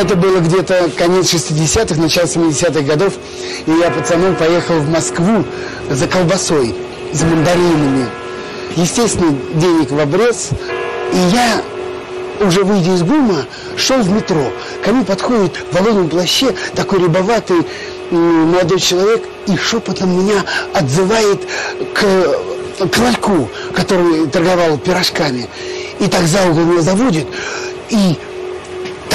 Это было где-то конец 60-х, начало 70-х годов. И я пацаном поехал в Москву за колбасой, за мандаринами. Естественно, денег в обрез. И я уже выйдя из ГУМа, шел в метро. Ко мне подходит в воловом плаще такой рябоватый молодой человек и шепотом меня отзывает к, к ларьку, который торговал пирожками. И так за угол меня заводит и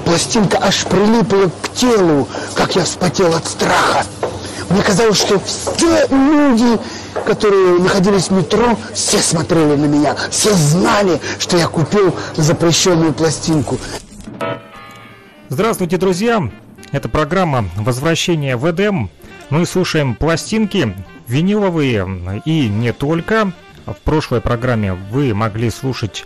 пластинка аж прилипла к телу, как я вспотел от страха. Мне казалось, что все люди, которые находились в метро, все смотрели на меня, все знали, что я купил запрещенную пластинку. Здравствуйте, друзья! Это программа «Возвращение в Эдем». Мы слушаем пластинки виниловые и не только. В прошлой программе вы могли слушать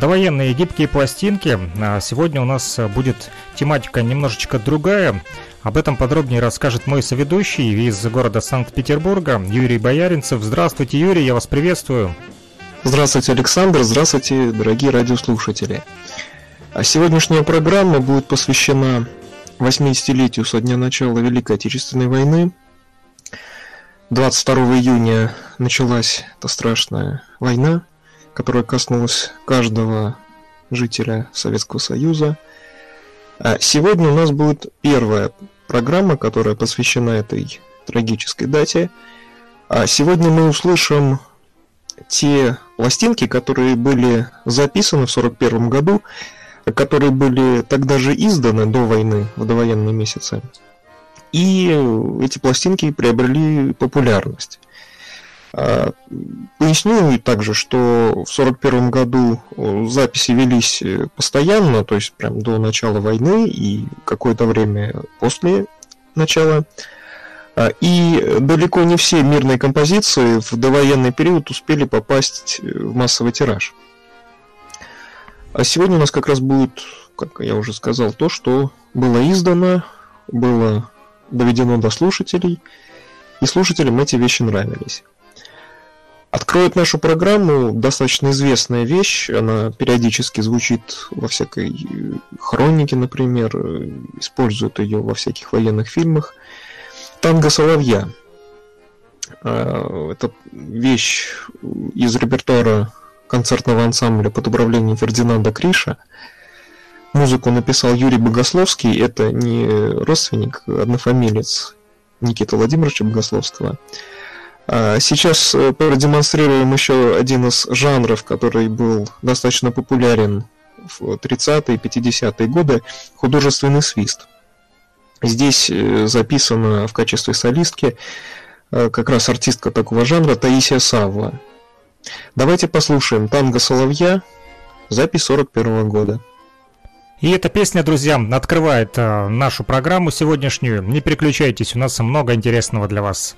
Довоенные гибкие пластинки. А сегодня у нас будет тематика немножечко другая. Об этом подробнее расскажет мой соведущий из города Санкт-Петербурга Юрий Бояринцев. Здравствуйте, Юрий, я вас приветствую. Здравствуйте, Александр. Здравствуйте, дорогие радиослушатели. А сегодняшняя программа будет посвящена 80-летию со дня начала Великой Отечественной войны. 22 июня началась эта страшная война – которая коснулась каждого жителя Советского Союза. А сегодня у нас будет первая программа, которая посвящена этой трагической дате. А сегодня мы услышим те пластинки, которые были записаны в 1941 году, которые были тогда же изданы до войны, в довоенные месяцы. И эти пластинки приобрели популярность. А, поясню также, что в 1941 году записи велись э, постоянно, то есть прям до начала войны и какое-то время после начала. А, и далеко не все мирные композиции в довоенный период успели попасть э, в массовый тираж. А сегодня у нас как раз будет, как я уже сказал, то, что было издано, было доведено до слушателей, и слушателям эти вещи нравились. Откроет нашу программу достаточно известная вещь, она периодически звучит во всякой э, хронике, например, э, используют ее во всяких военных фильмах. Танго Соловья. А, это вещь из репертуара концертного ансамбля под управлением Фердинанда Криша. Музыку написал Юрий Богословский, это не родственник, а однофамилец Никиты Владимировича Богословского. А, сейчас э, продемонстрируем еще один из жанров, который был достаточно популярен в 30-е и 50-е годы – художественный свист. Здесь э, записана в качестве солистки э, как раз артистка такого жанра Таисия Савва. Давайте послушаем «Танго Соловья», запись 41 года. И эта песня, друзья, открывает нашу программу сегодняшнюю. Не переключайтесь, у нас много интересного для вас.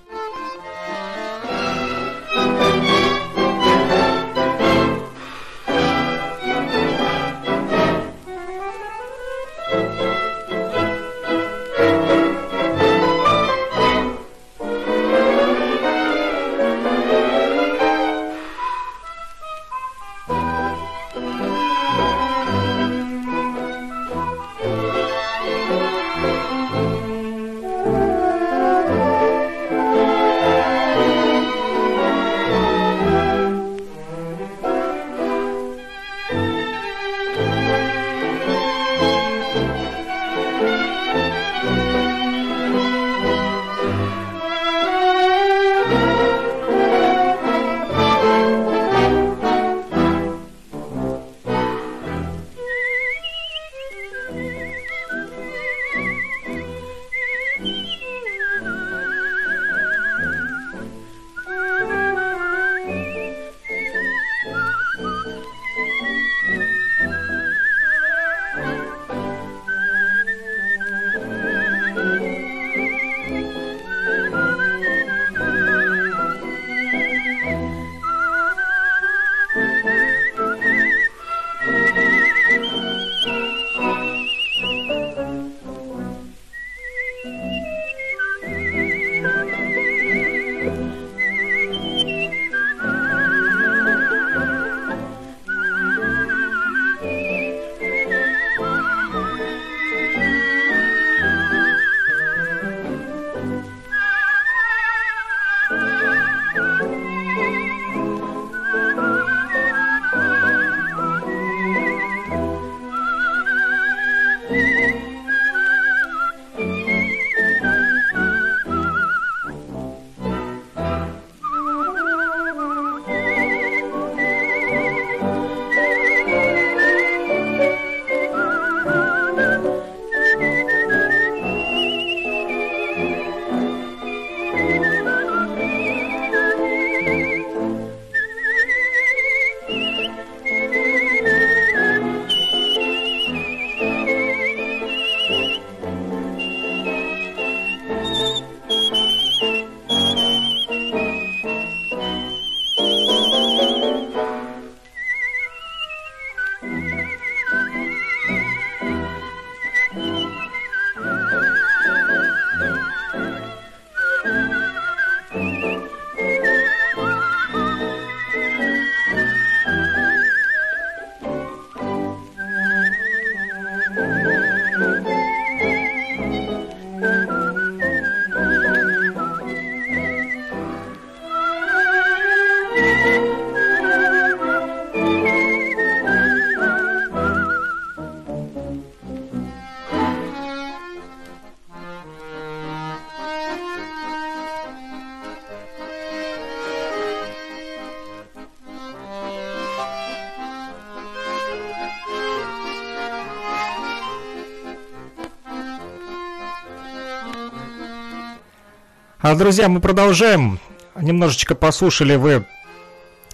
А, друзья, мы продолжаем. Немножечко послушали вы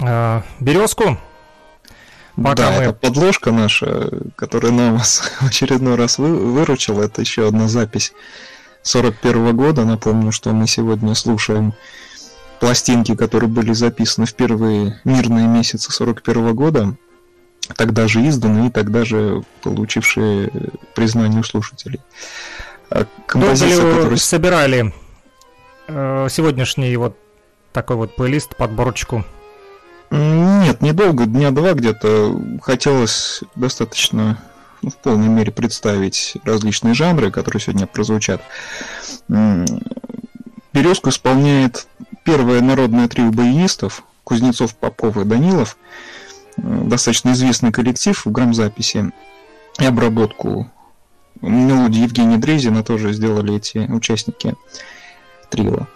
э, березку. Пока да, мы... это подложка наша, которая нам в очередной раз вы, выручила. Это еще одна запись 41 -го года. Напомню, что мы сегодня слушаем пластинки, которые были записаны в первые мирные месяцы 41 -го года. Тогда же изданы и тогда же получившие признание у слушателей. А композиция, Долго ли которую... собирали сегодняшний вот такой вот плейлист, подборочку? Нет, недолго, дня два где-то. Хотелось достаточно ну, в полной мере представить различные жанры, которые сегодня прозвучат. Березку исполняет первое народное трио баянистов Кузнецов, Попов и Данилов. Достаточно известный коллектив в грамзаписи и обработку мелодии Евгения Дрезина тоже сделали эти участники трио.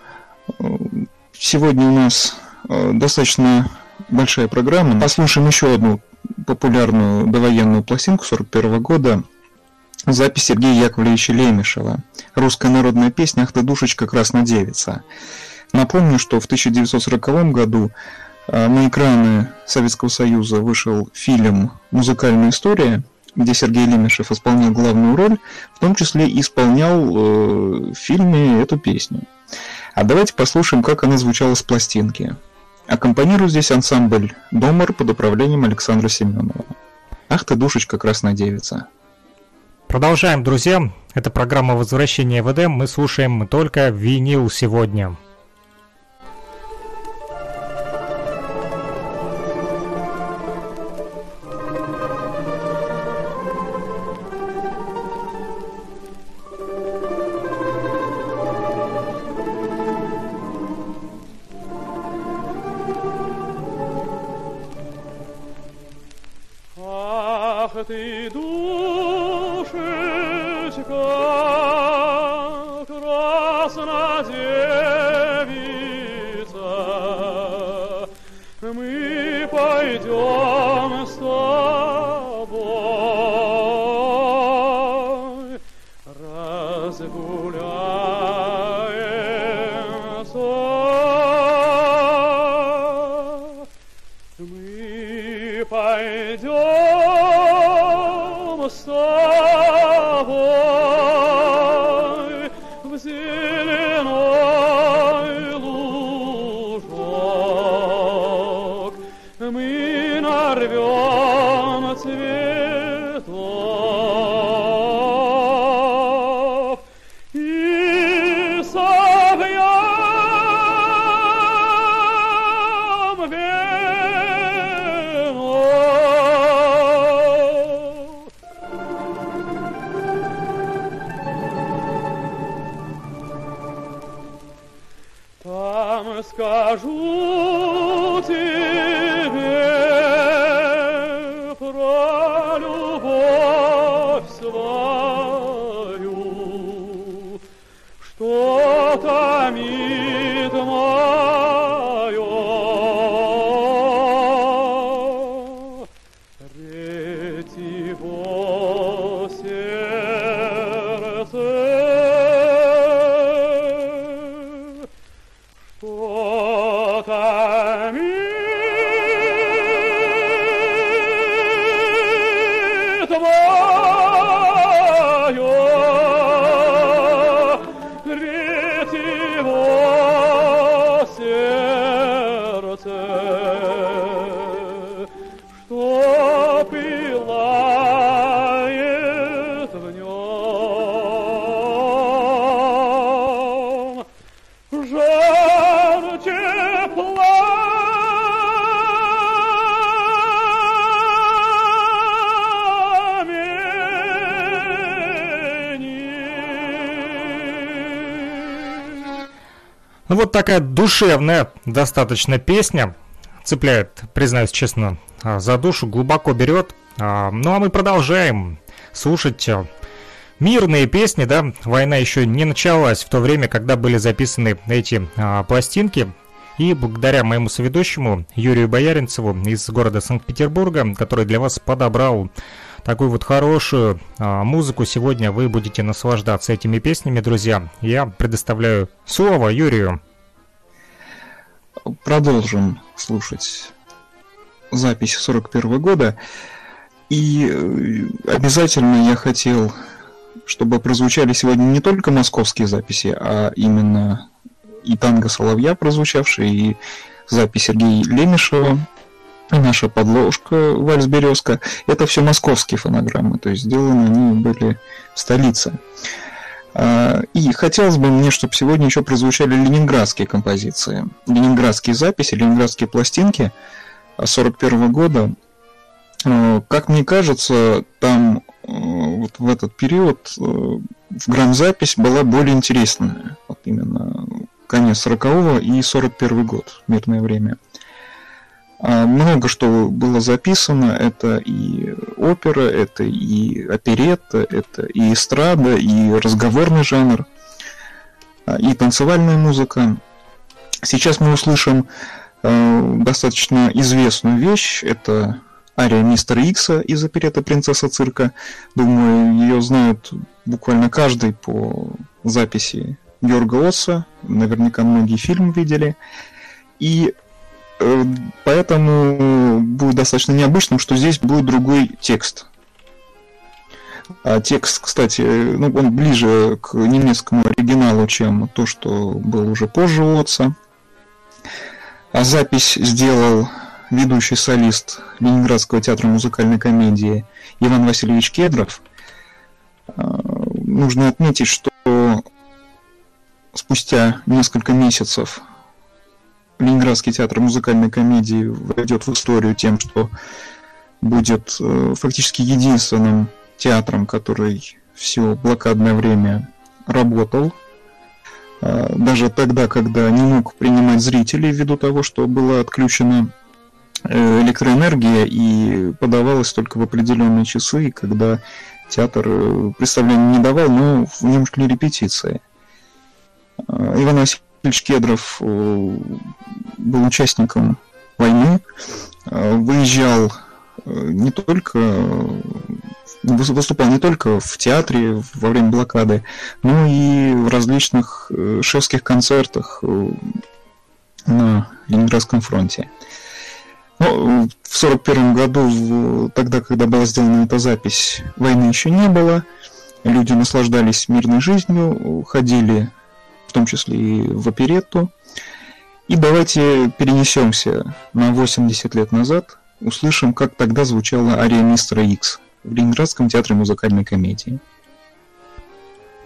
Сегодня у нас э, достаточно большая программа. Послушаем еще одну популярную довоенную пластинку 41 года. Запись Сергея Яковлевича Лемешева. Русская народная песня «Ах ты, душечка, краснодевица». Напомню, что в 1940 году э, на экраны Советского Союза вышел фильм «Музыкальная история», где Сергей Лемешев исполнял главную роль, в том числе исполнял э, в фильме эту песню. А давайте послушаем, как она звучала с пластинки. Аккомпанирует здесь ансамбль «Домар» под управлением Александра Семенова. Ах ты, душечка, красная девица. Продолжаем, друзья. Это программа «Возвращение в Эдем». Мы слушаем только винил сегодня. Любовь вот такая душевная достаточно песня. Цепляет, признаюсь честно, а, за душу, глубоко берет. А, ну а мы продолжаем слушать а, мирные песни, да, война еще не началась в то время, когда были записаны эти пластинки. И благодаря моему соведущему Юрию Бояринцеву из города Санкт-Петербурга, который для вас подобрал такую вот хорошую а, музыку, сегодня вы будете наслаждаться этими песнями, друзья. Я предоставляю слово Юрию. Продолжим слушать запись 41 года. И э, обязательно я хотел, чтобы прозвучали сегодня не только московские записи, а именно и танго Соловья прозвучавший, и запись Сергея Лемешева, и наша подложка Вальс Березка. Это все московские фонограммы, то есть сделаны они были в столице. А, и хотелось бы мне, чтобы сегодня еще прозвучали ленинградские композиции, ленинградские записи, ленинградские пластинки 41 года. А, как мне кажется, там а, вот в этот период в грамзапись была более интересная. Вот именно конец 40-го и 41 год, мирное время. А, много что было записано, это и опера, это и оперетта, это и эстрада, и разговорный жанр, а, и танцевальная музыка. Сейчас мы услышим а, достаточно известную вещь, это ария мистера Икса из оперета «Принцесса цирка». Думаю, ее знают буквально каждый по записи Георга Осса, наверняка многие фильмы видели. И поэтому будет достаточно необычным, что здесь будет другой текст. А текст, кстати, ну, он ближе к немецкому оригиналу, чем то, что было уже позже у Отца. А запись сделал ведущий солист Ленинградского театра музыкальной комедии Иван Васильевич Кедров. А, нужно отметить, что спустя несколько месяцев Ленинградский театр музыкальной комедии войдет в историю тем, что будет э, фактически единственным театром, который все блокадное время работал. Э, даже тогда, когда не мог принимать зрителей ввиду того, что была отключена э, электроэнергия и подавалась только в определенные часы, когда театр представления не давал, но в нем шли репетиции. Э, Иван Васильевич Кедров э, был участником войны, э, выезжал не только выступал не только в театре во время блокады, но и в различных шефских концертах на Ленинградском фронте. Но в 1941 году, тогда, когда была сделана эта запись, войны еще не было, люди наслаждались мирной жизнью, ходили в том числе и в оперетту. И давайте перенесемся на 80 лет назад, услышим, как тогда звучала ария мистера Икс в Ленинградском театре музыкальной комедии.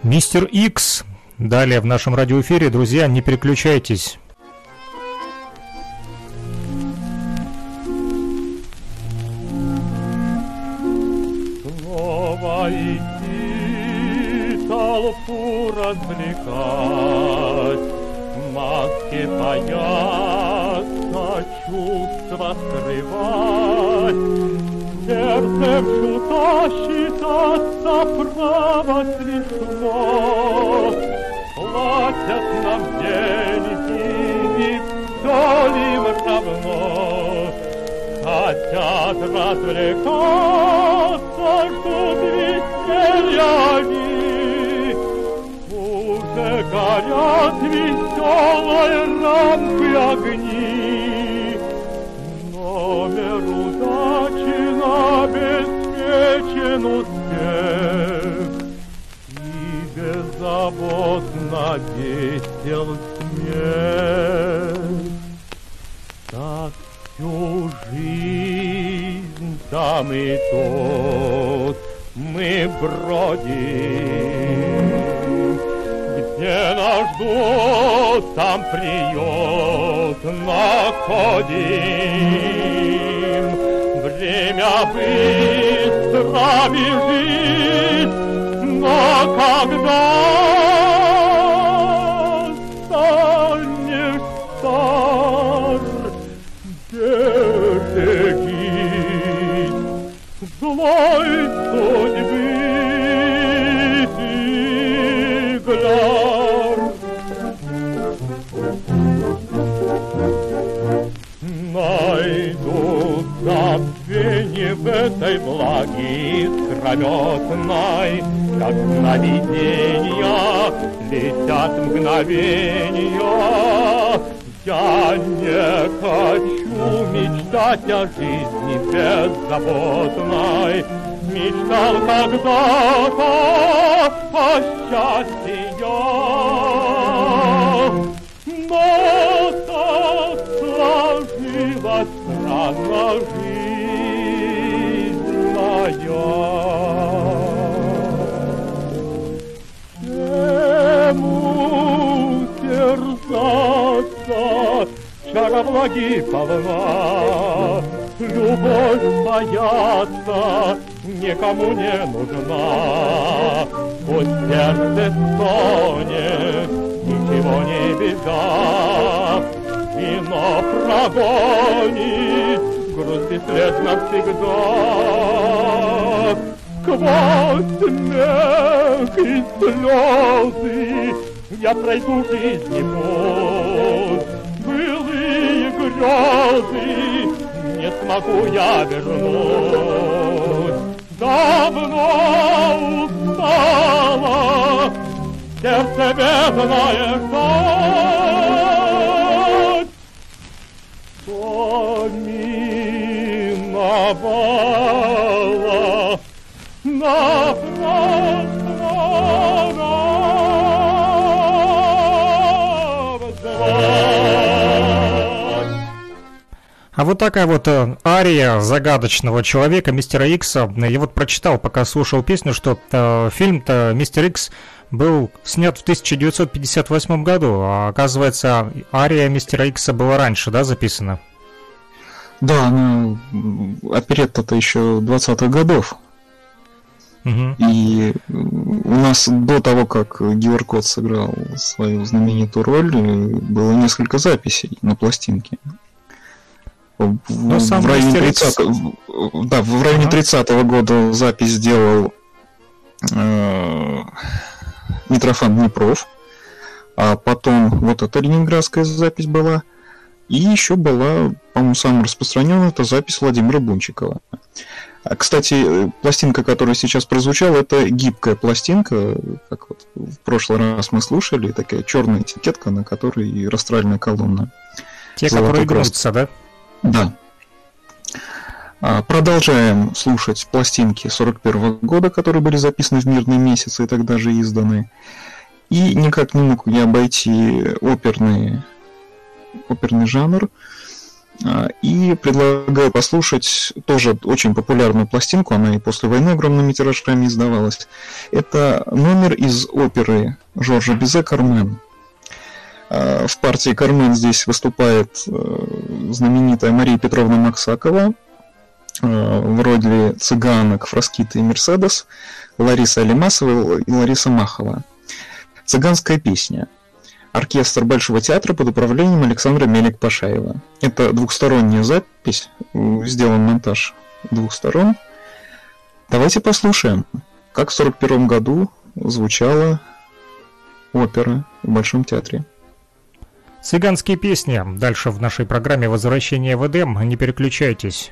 Мистер Икс. Далее в нашем радиоэфире, друзья, не переключайтесь. Снова идти толпу развлекать маски боятся чувства скрывать. Сердцем чудо считаться право смешно. Платят нам деньги, и все им равно. Хотят развлекаться, ждут веселья горят веселой рампы огни. Номер удачи обеспечен успех, И беззаботно весел смех. Так всю жизнь там и тут мы бродим, где нас ждут, там приют находим. Время быстро бежит, но когда станешь стар, берегись злой судьбы. забвение в этой влаге искрометной, Как на мгновения летят мгновенья. Я не хочу мечтать о жизни беззаботной, Мечтал когда-то о счастье Но так сложилось странно чара благи полна, Любовь бояться никому не нужна. Пусть сердце стонет, ничего не беда, Вино прогонит грусть след навсегда. Сквозь смех и слезы я пройду жизни путь, Грезы не смогу я вернуть. Давно устала, сердце бедное ждать. Что миновало А вот такая вот э, ария загадочного человека, мистера Икса. Я вот прочитал, пока слушал песню, что э, фильм-то «Мистер Икс» был снят в 1958 году, а оказывается, ария мистера Икса была раньше, да, записана? Да, она оперетта-то еще 20-х годов. Угу. И у нас до того, как Георг сыграл свою знаменитую роль, было несколько записей на пластинке. В, Но сам в районе мистер Икс- 30 в- да, в районе Ага. 30 года запись сделал э, Митрофан Днепров, а потом вот эта ленинградская запись была, и еще была, по-моему, самая распространенная, это запись Владимира Бунчикова. А, Кстати, э, пластинка, которая сейчас прозвучала, это гибкая пластинка, как вот в прошлый раз мы слушали, такая черная этикетка, на которой растральная колонна. Те, Золотой которые красный. гнутся, да? Да. А, Продолжаем слушать пластинки 41 года, которые были записаны в мирные месяцы и тогда же изданы. И никак не мог я обойти оперный, оперный жанр. А, И предлагаю послушать тоже очень популярную пластинку, она и после войны огромными тиражами издавалась. Это номер из оперы Жоржа Бизе «Кармен». А, В партии Кармен здесь выступает э, знаменитая Мария Петровна Максакова, э, в роли цыганок Фраскита и Мерседес, Лариса Алимасова и Лариса Махова. Цыганская песня. Оркестр Большого театра под управлением Александра Мелик-Пашаева. Это двухсторонняя запись, э, сделан монтаж двух сторон. Давайте послушаем, как в 1941 году звучала опера в Большом театре. Цыганские песни. Дальше в нашей программе «Возвращение в Эдем». Не переключайтесь.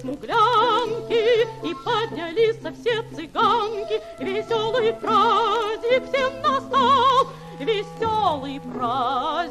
Смуглянки, И поднялись все цыганки, веселый праздник всем настал, веселый праздник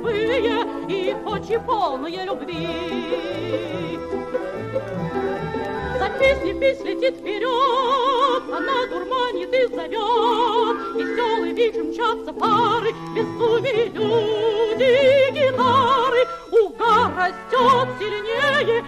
огневые, и очи полные любви. За песней пись летит вперед, она дурманит и зовет, веселый вихрь мчатся пары, безумие люди гитары, угар растет сильнее,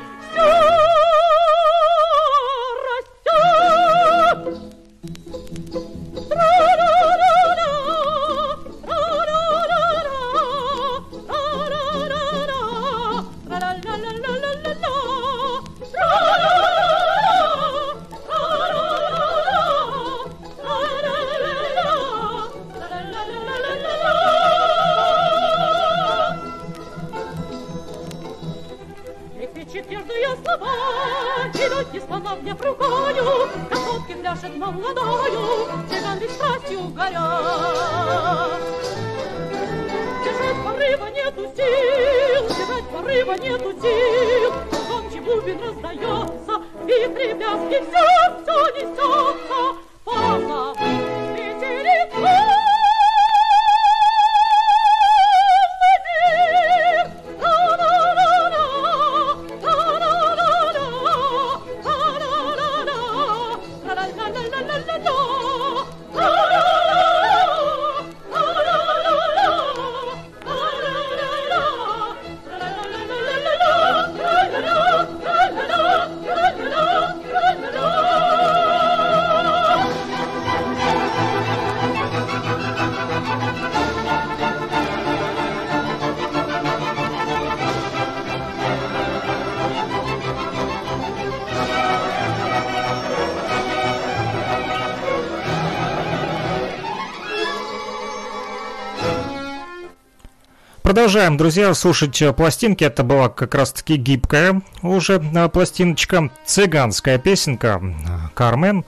Продолжаем, друзья, слушать э, пластинки. Это была как раз-таки гибкая уже э, пластиночка, цыганская песенка э, «Кармен».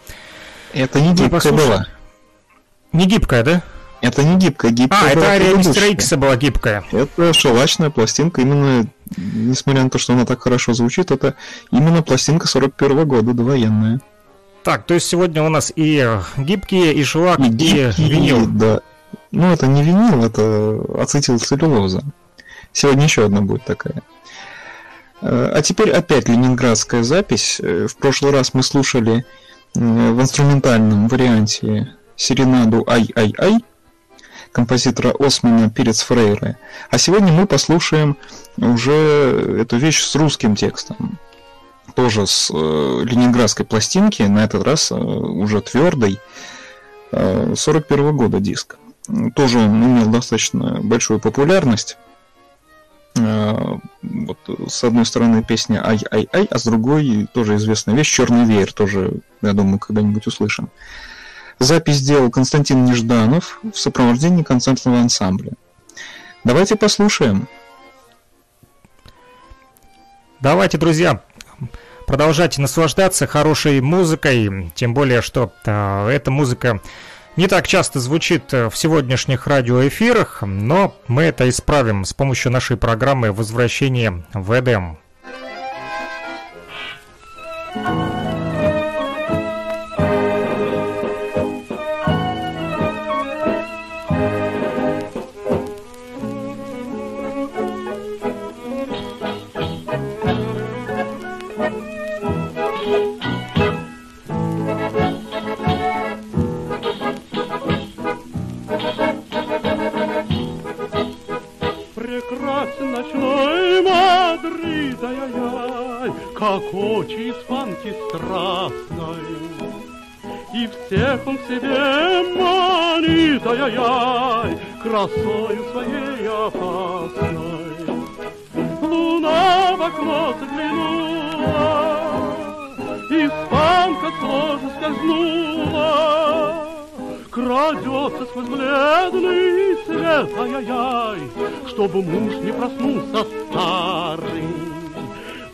Это не гибкая послушаем. была. Не гибкая, да? Это не гибкая, гибкая А, это ария мистера. Икса была гибкая. Это шелачная пластинка, именно, несмотря на то, что она так хорошо звучит, это именно пластинка 41 года, довоенная. Так, то есть сегодня у нас и гибкие, и шелак, и, гибкий, винил. Да. Ну, это не винил, это ацетилцеллюлоза. Сегодня еще одна будет такая. Э, А теперь опять ленинградская запись. Э, В прошлый раз мы слушали э, в инструментальном варианте серенаду «Ай-ай-ай» композитора Османа Перец Фрейре. А сегодня мы послушаем уже эту вещь с русским текстом. Тоже с ленинградской пластинки, на этот раз уже твердой, 41 года диск. Тоже он имел достаточно большую популярность. Э, Вот, с одной стороны песня «Ай-ай-ай», а с другой тоже известная вещь «Черный веер», тоже, я думаю, когда-нибудь услышим. Запись сделал Константин Нежданов в сопровождении концертного ансамбля. Давайте послушаем. Давайте, друзья, продолжайте наслаждаться хорошей музыкой, тем более, что э, эта музыка не так часто звучит э, в сегодняшних радиоэфирах, но мы это исправим с помощью нашей программы «Возвращение в Эдем». ай-яй-яй, как очи испанки страстной. И всех он к себе манит, ай-яй-яй, красою своей опасной. Луна в окно заглянула, Испанка сложно скользнула, Крадется сквозь бледный свет, ай-яй-яй, Чтобы муж не проснулся старый.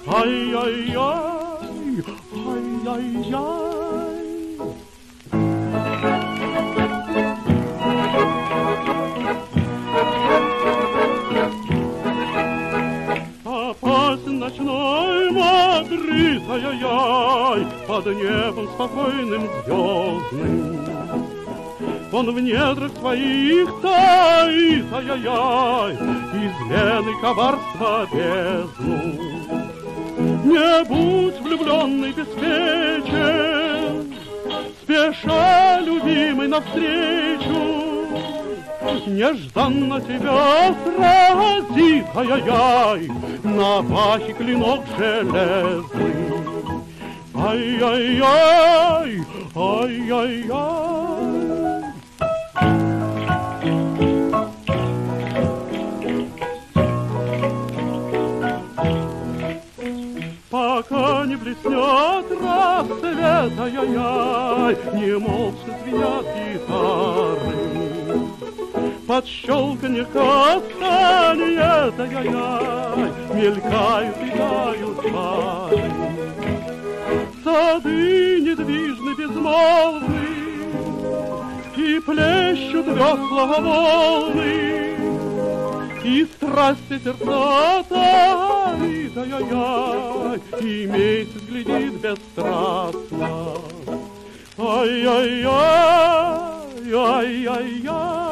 Ай-яй-яй, ночной Мадрид, ай-яй-яй, Под небом спокойным звездным. Он в недрах своих таит, ай-яй-яй, Измены коварства бездну. Не будь влюбленный беспечен, Спеша, любимый, навстречу, Нежданно тебя сразит, ай-яй-яй, На пахе клинок железный. Ай-яй-яй, ай-яй-яй. Не блеснет рассвет, ай-яй-яй, Не молча звенят гитары. Под щелканье касания, ай-яй-яй, Мелькают и тают пары. Сады недвижны, безмолвны, И плещут весла волны, и страсти сердца ай-яй-яй, И месяц глядит бесстрастно. Ай-яй-яй, ай-яй-яй.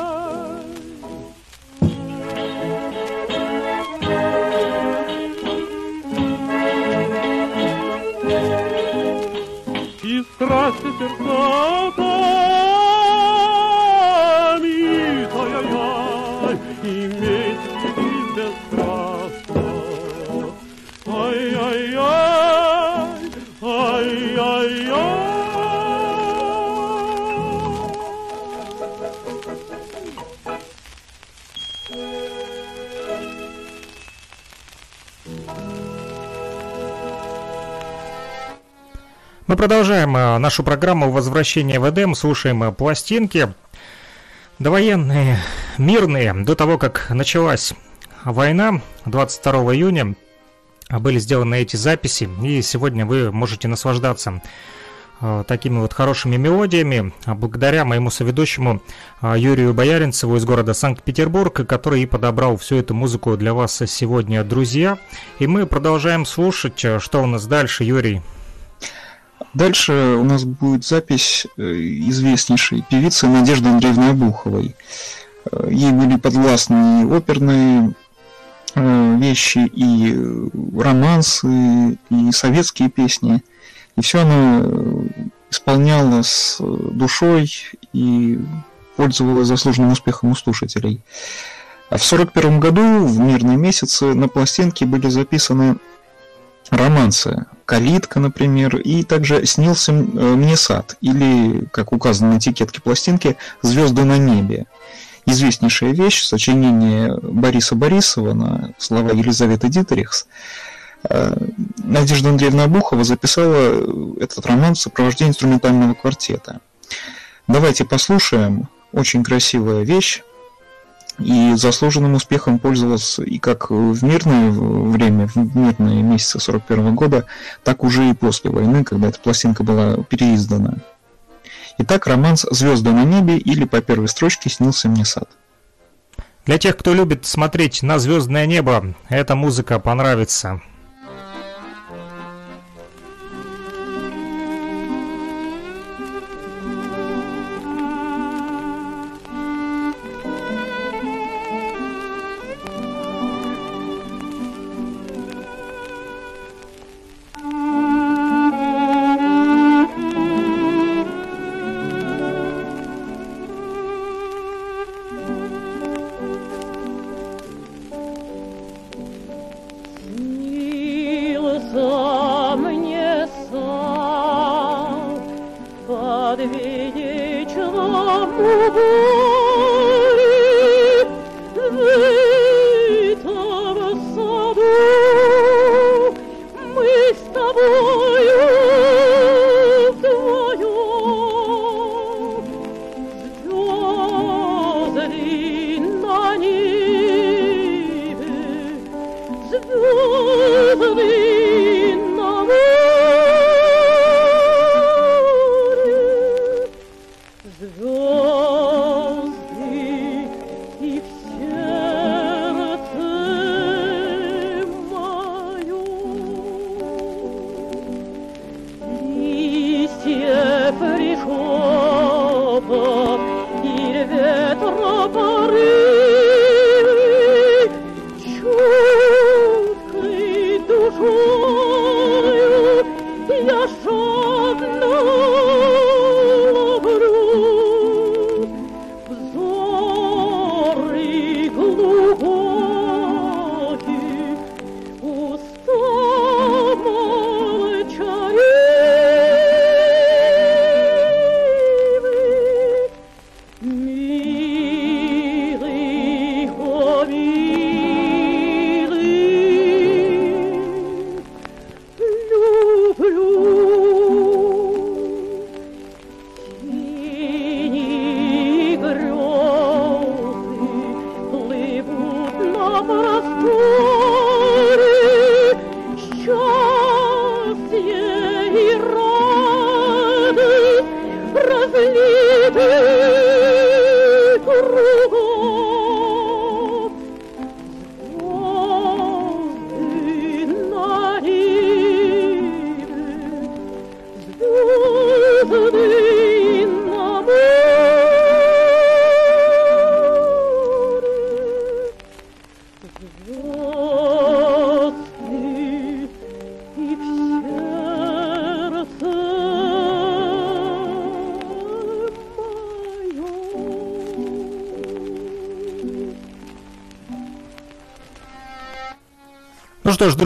И страсти сердца Мы продолжаем э, нашу программу «Возвращение в Эдем». Слушаем э, пластинки довоенные, мирные. До того, как началась война, 22 июня были сделаны эти записи. И сегодня вы можете наслаждаться э, такими вот хорошими мелодиями а благодаря моему соведущему Юрию Бояринцеву из города Санкт-Петербург, который и подобрал всю эту музыку для вас сегодня, друзья. И мы продолжаем слушать. Что у нас дальше, Юрий? Дальше у нас будет запись э, известнейшей певицы Надежды Андреевны Обуховой. Э, Ей были подвластны и оперные э, вещи, и романсы, и советские песни. И все она исполняла с душой и пользовалась заслуженным успехом у слушателей. А в 1941 году, в мирные месяцы, на пластинке были записаны романсы «Калитка», например, и также «Снился э, мне сад», или, как указано на этикетке пластинки, «Звезды на небе». Известнейшая вещь, сочинение Бориса Борисова на слова Елизаветы Дитерихс. Э, Надежда Андреевна Обухова записала этот роман в сопровождении инструментального квартета. Давайте послушаем. Очень красивая вещь и заслуженным успехом пользовался и как в мирное время, в мирные месяцы 41 года, так уже и после войны, когда эта пластинка была переиздана. Итак, романс «Звезды на небе» или по первой строчке «Снился мне сад». Для тех, кто любит смотреть на звездное небо, эта музыка понравится.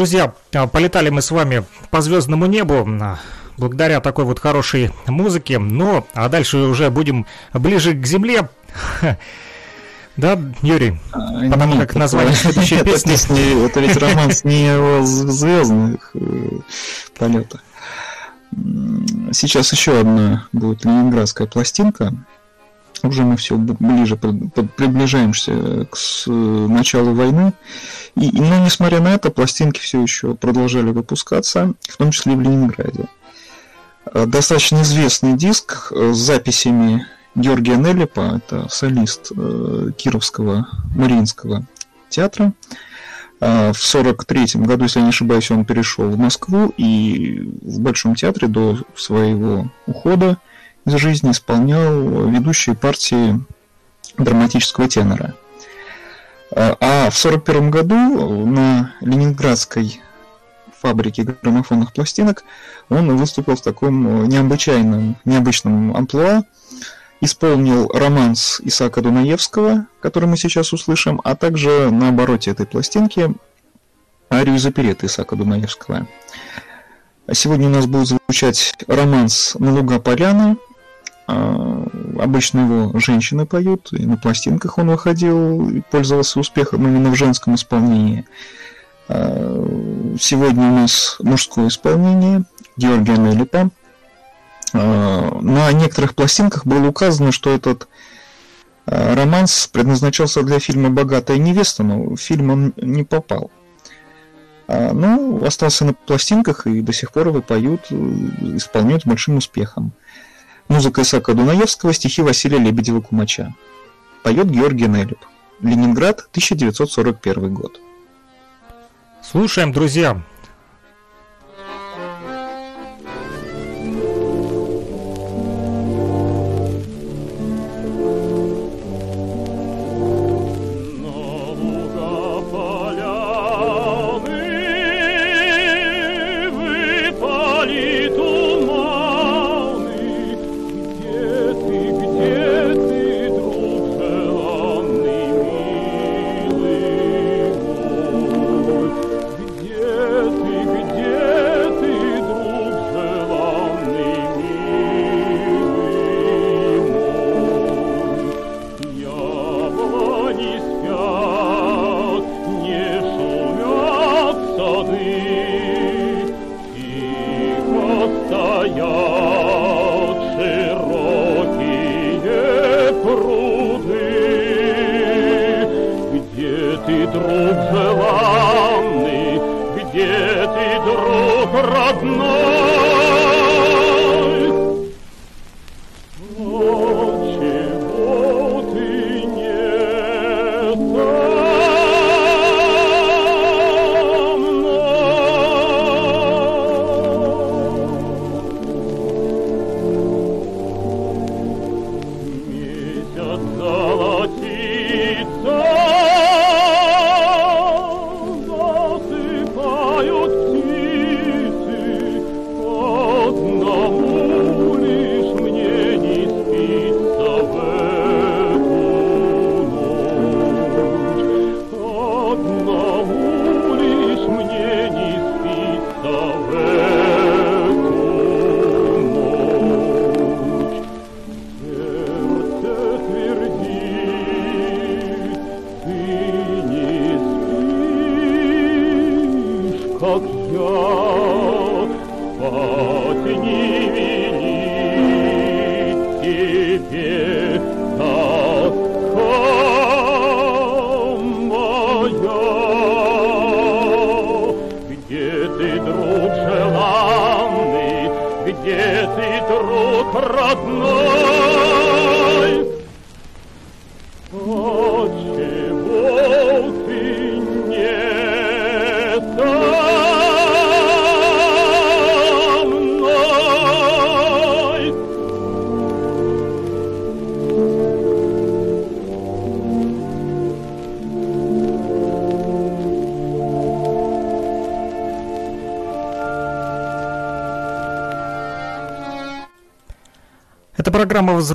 Друзья, а, полетали мы с вами по звездному небу а, благодаря такой вот хорошей музыке. Но, а дальше уже будем ближе к земле. Да, Юрий? А, Потому нет, как название следующей нет, песни... Это, песни, это ведь романс не о звездных э, полетах. Сейчас еще одна будет ленинградская пластинка. Уже мы все ближе приближаемся к началу войны. И, но несмотря на это, пластинки все еще продолжали выпускаться, в том числе и в Ленинграде. Э, достаточно известный диск с записями Георгия Неллипа, это солист э, Кировского Мариинского театра. Э, в 1943 году, если я не ошибаюсь, он перешел в Москву и в Большом театре до своего ухода из жизни исполнял ведущие партии драматического тенора. А в 1941 году на ленинградской фабрике граммофонных пластинок он выступил в таком необычайном, необычном амплуа, исполнил романс Исаака Дунаевского, который мы сейчас услышим, а также на обороте этой пластинки арию запереты Исаака Дунаевского. Сегодня у нас будет звучать романс «На луга поляны», а, обычно его женщины поют, и на пластинках он выходил и пользовался успехом именно в женском исполнении. А, сегодня у нас мужское исполнение Георгия Нелипа. А, на некоторых пластинках было указано, что этот романс предназначался для фильма «Богатая невеста», но в фильм он не попал. Но остался на пластинках и до сих пор его поют, исполняют с большим успехом. Музыка Исака Дунаевского, стихи Василия Лебедева-Кумача. Поет Георгий Нелюб. Ленинград, 1941 год. Слушаем, друзья.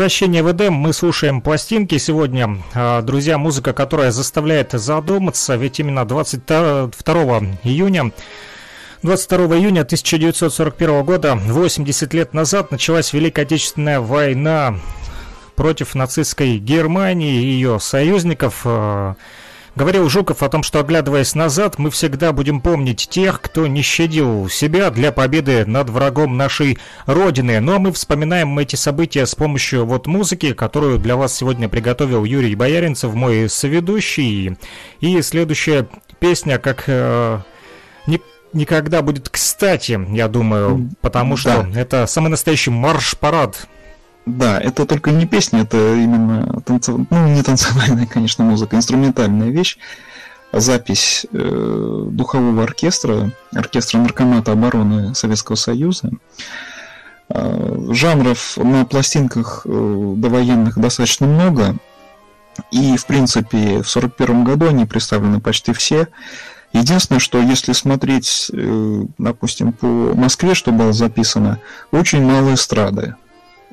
Программа «Возвращение в Эдем». Мы слушаем пластинки сегодня. А, друзья, музыка, которая заставляет задуматься, ведь именно 22 июня 22 июня 1941 года, 80 лет назад, началась Великая Отечественная война против нацистской Германии и ее союзников. Говорил Жуков о том, что, оглядываясь назад, мы всегда будем помнить тех, кто не щадил себя для победы над врагом нашей Родины. Ну а мы вспоминаем эти события с помощью вот музыки, которую для вас сегодня приготовил Юрий Бояринцев, мой соведущий. И следующая песня, как... Э, не никогда будет кстати, я думаю, потому что да. это самый настоящий марш-парад да, это только не песня, это именно танцев... ну, не танцевальная, конечно, музыка, инструментальная вещь. Запись э, духового оркестра, оркестра Наркомата обороны Советского Союза. Э, жанров на пластинках э, довоенных достаточно много. И, в принципе, в 1941 году они представлены почти все. Единственное, что если смотреть, э, допустим, по Москве, что было записано, очень мало эстрады.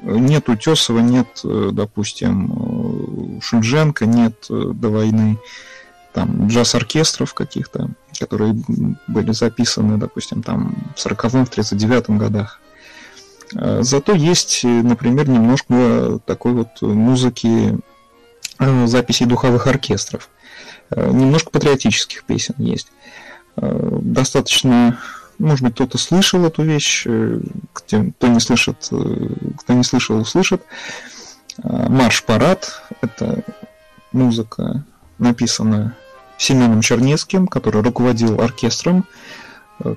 Нет Утесова, нет, э, допустим, э, Шульженко, нет э, до войны там джаз-оркестров каких-то, которые были записаны, допустим, там в 40-м, в 39-м годах. Зато есть, например, немножко такой вот музыки, записей духовых оркестров. Немножко патриотических песен есть. Достаточно может быть, кто-то слышал эту вещь, э, кто не слышит, э, кто не слышал, услышит. Э, Марш-парад – это музыка, написанная Семеном Чернецким, который руководил оркестром,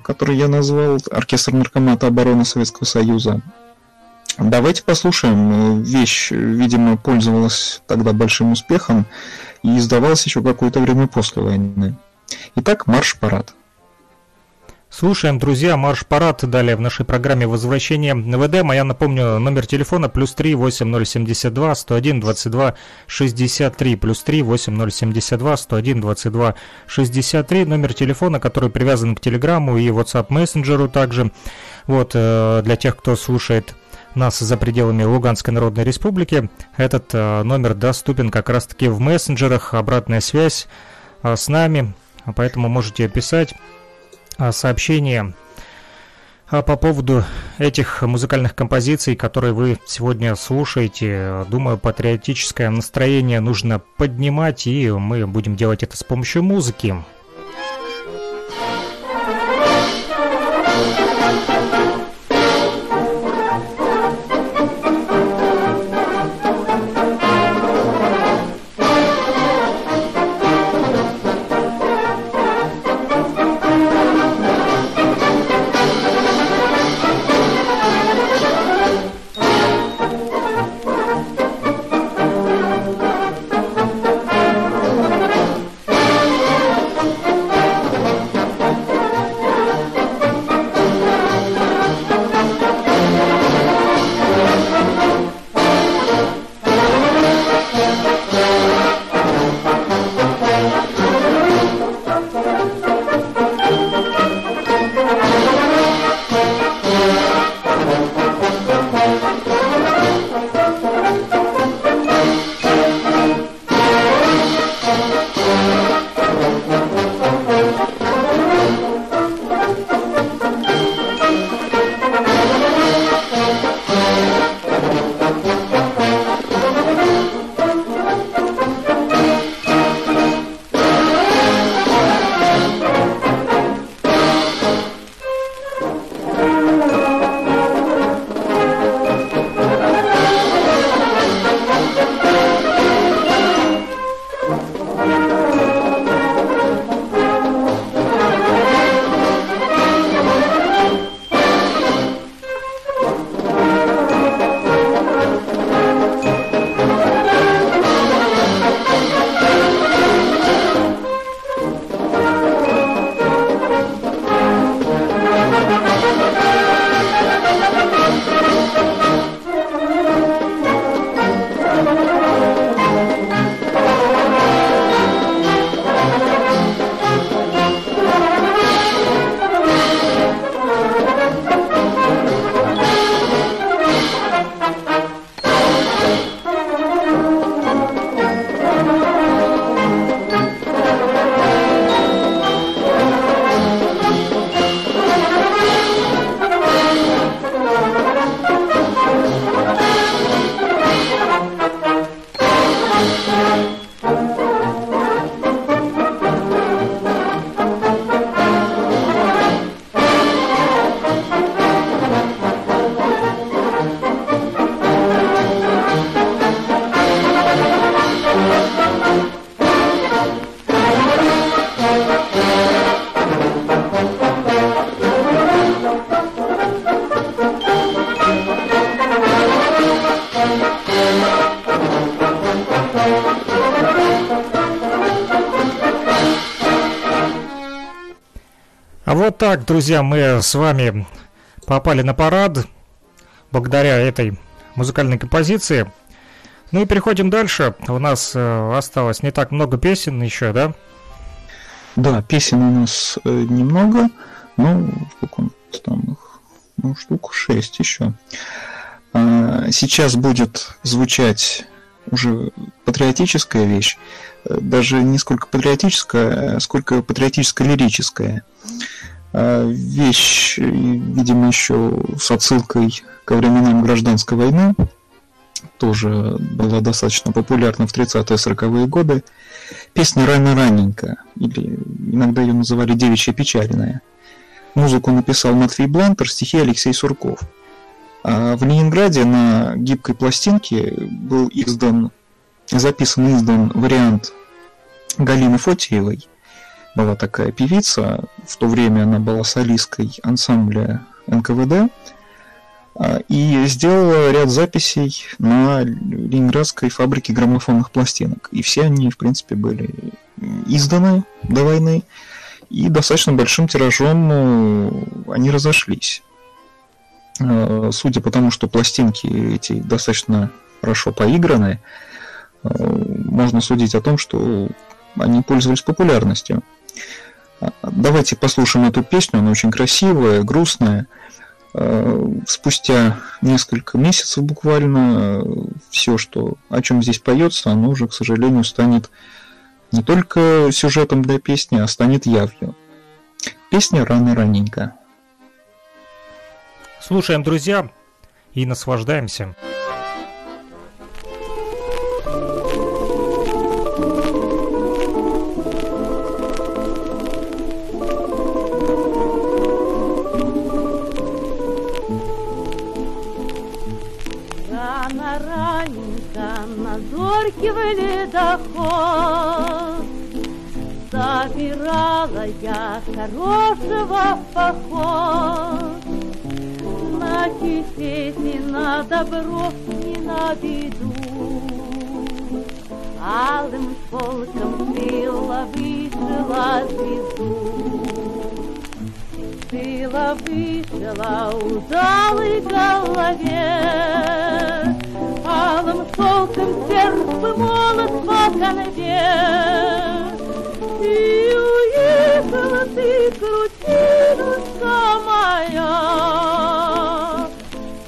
который я назвал оркестр наркомата обороны Советского Союза. Давайте послушаем. Вещь, видимо, пользовалась тогда большим успехом и издавалась еще какое-то время после войны. Итак, марш-парад. Слушаем, друзья, марш-парад далее в нашей программе «Возвращение в Эдем». А я напомню, номер телефона плюс 3 8072 101 22 63 плюс 3 8072 101 22 63 номер телефона, который привязан к Телеграмму и WhatsApp мессенджеру также. Вот, э, для тех, кто слушает нас за пределами Луганской Народной Республики, этот э, номер доступен как раз-таки в мессенджерах, обратная связь э, с нами, поэтому можете писать сообщение а, по поводу этих музыкальных композиций, которые вы сегодня слушаете. Думаю, патриотическое настроение нужно поднимать, и мы будем делать это с помощью музыки. Вот так, друзья, мы с вами попали на парад благодаря этой музыкальной композиции. Ну и переходим дальше. У нас э, осталось не так много песен еще, да? Да, песен у нас э, немного, ну, сколько нас там их? Ну, штук шесть еще. А, сейчас будет звучать уже патриотическая вещь, э, даже не сколько патриотическая, а сколько патриотическо-лирическая. А, вещь, видимо, еще с отсылкой ко временам гражданской войны, тоже была достаточно популярна в 30-40-е годы. Песня «Рано-раненько», или иногда ее называли «Девичья печальная». Музыку написал Матвей Блантер, стихи Алексей Сурков. А в Ленинграде на гибкой пластинке был издан, записан издан вариант Галины Фотиевой. Была такая певица, в то время она была солисткой ансамбля НКВД – а, и сделала ряд записей на ленинградской фабрике граммофонных пластинок. И все они, в принципе, были изданы до войны, и достаточно большим тиражом э, они разошлись. А, судя по тому, что пластинки эти достаточно хорошо поиграны, э, можно судить о том, что они пользовались популярностью. Давайте послушаем эту песню, она очень красивая, грустная. Э, спустя несколько месяцев буквально э, все, что, о чем здесь поется, оно уже, к сожалению, станет не только сюжетом для песни, а станет явью. Песня рано-раненько. Слушаем, друзья, и наслаждаемся. Ледоход. Забирала я хорошего в поход. На чистете, на добро и на беду. Алым полком сила вышила звезду. Сила вышила удалой голове алым молот по конве. И уехала ты, крутилушка моя,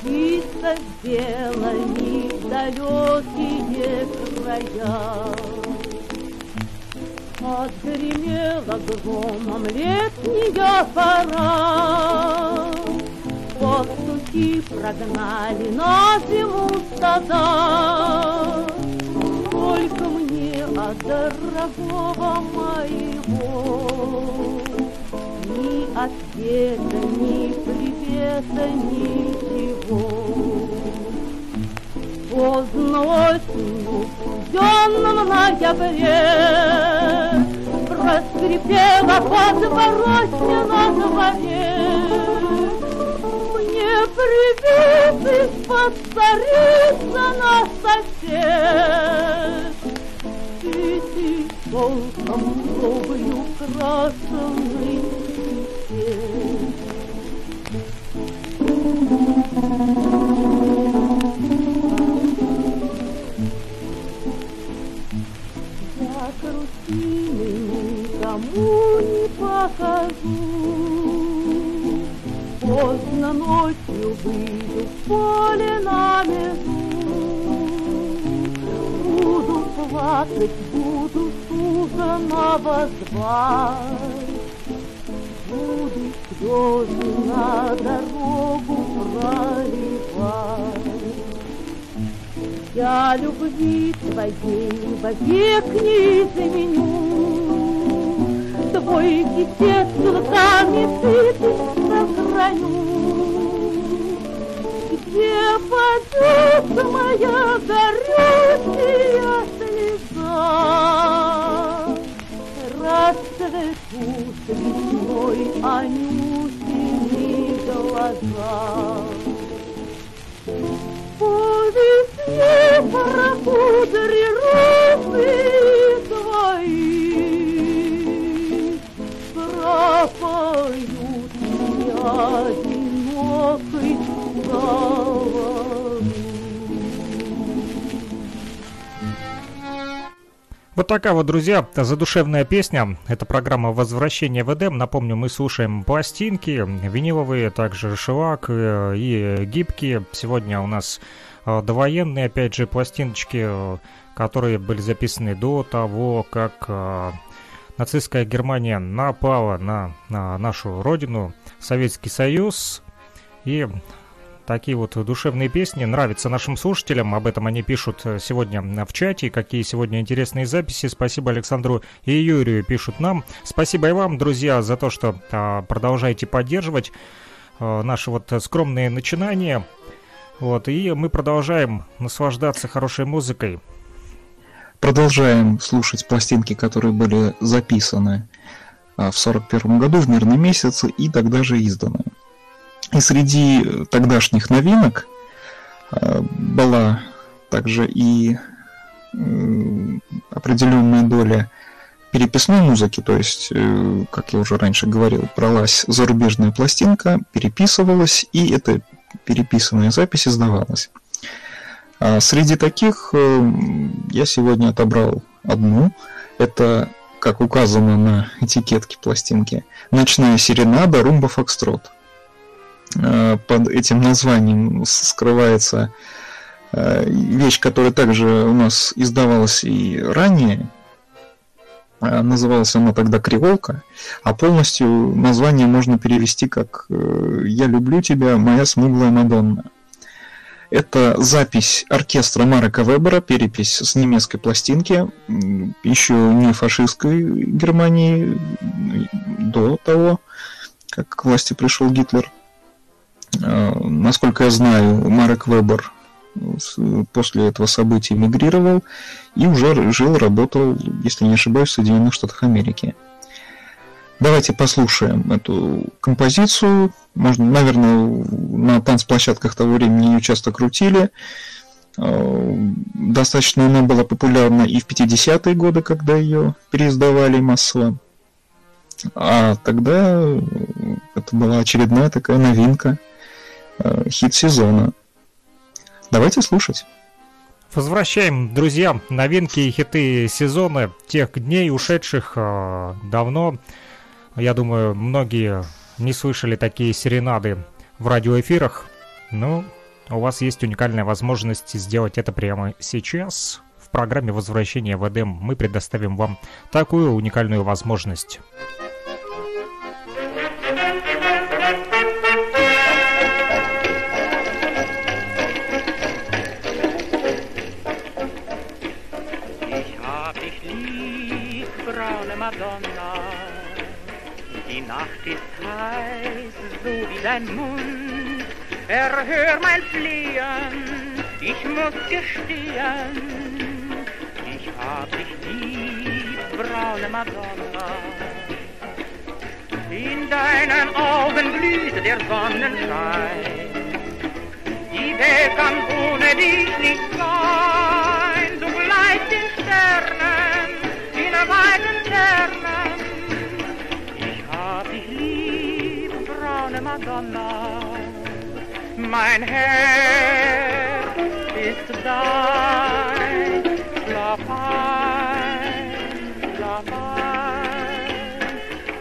Чисто сделали далекие края. Отгремела громом летняя пора, Пастухи прогнали на зиму стада. Только мне от дорогого моего Ни ответа, ни привета, ничего. Поздно осенью, в темном ноябре Проскрипела подворотня на дворе привет повторится на сосед. Цвети толком новую красный. Я грустины никому не покажу. Поздно ночью выйду в поле на межу. Буду плакать, буду суженого звать. Буду слезы на дорогу проливать. Я любви твоей вовек не изменю. Твой кисет цветами сыпет сохраню. Где падет моя горячая Весной Анютины глаза. По весне пропудри Вот такая вот, друзья, задушевная песня. Это программа «Возвращение в Эдем». Напомню, мы слушаем пластинки, виниловые, также шелак э, и гибкие. Сегодня у нас э, довоенные, опять же, пластиночки, э, которые были записаны до того, как нацистская Германия напала на, на нашу родину, Советский Союз. И такие вот душевные песни нравятся нашим слушателям. Об этом они пишут э, сегодня в чате. Какие сегодня интересные записи. Спасибо Александру и Юрию пишут нам. Спасибо и вам, друзья, за то, что а, продолжаете поддерживать а, наши вот скромные начинания. Вот, и мы продолжаем наслаждаться хорошей музыкой. Продолжаем слушать пластинки, которые были записаны в 1941 году в мирные месяцы и тогда же изданы. И среди тогдашних новинок э, была также и определенная доля переписной музыки, то есть, э, как я уже раньше говорил, бралась зарубежная пластинка, переписывалась, и эта переписанная запись издавалась. А среди таких э, я сегодня отобрал одну. Это, как указано на этикетке пластинки, «Ночная серенада Румба Фокстрот». Э, под этим названием скрывается э, вещь, которая также у нас издавалась и ранее. Э, называлась она тогда «Криволка», а полностью название можно перевести как «Я люблю тебя, моя смуглая Мадонна». Это запись оркестра Марека Вебера, перепись с немецкой пластинки, еще не фашистской Германии, до того, как к власти пришел Гитлер – насколько я знаю, Марек Вебер после этого события эмигрировал и уже жил, работал, если не ошибаюсь, в Соединенных Штатах Америки. Давайте послушаем эту композицию. Можно, наверное, на танцплощадках того времени ее часто крутили. Э, достаточно она была популярна и в 50-е годы, когда ее переиздавали массово. А тогда это была очередная такая новинка – Э, хит сезона. Давайте слушать. Возвращаем, друзья, новинки и хиты сезона тех дней, ушедших э, давно. Я думаю, многие не слышали такие серенады в радиоэфирах. Ну, у вас есть уникальная возможность сделать это прямо сейчас. В программе «Возвращение в Эдем» мы предоставим вам такую уникальную возможность. Dein Mund, erhör mein Fliehen, ich muss gestehen, ich hab dich lieb, braune Madonna. In deinen Augen blüht der Sonnenschein, die Welt kann ohne dich nicht sein, Madonna. Mein Herz ist dein, schlaf ein, schlaf ein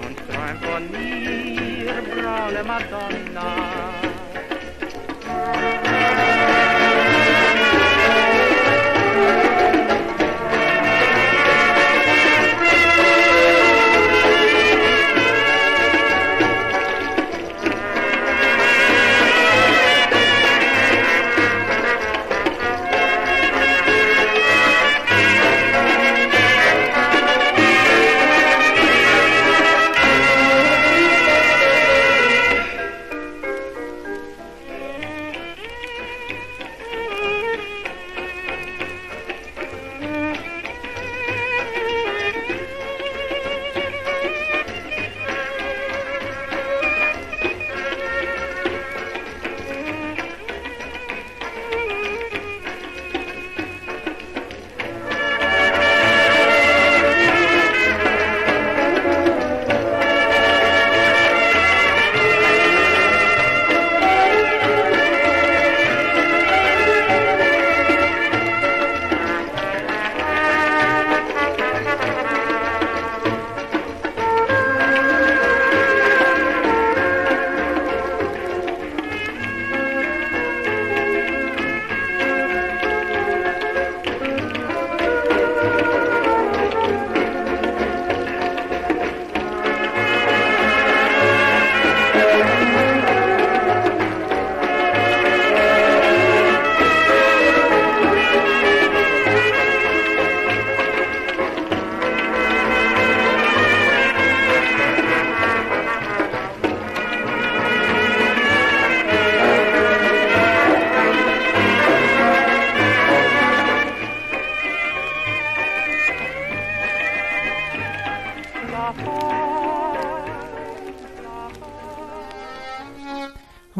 und träum von mir, braune Madonna.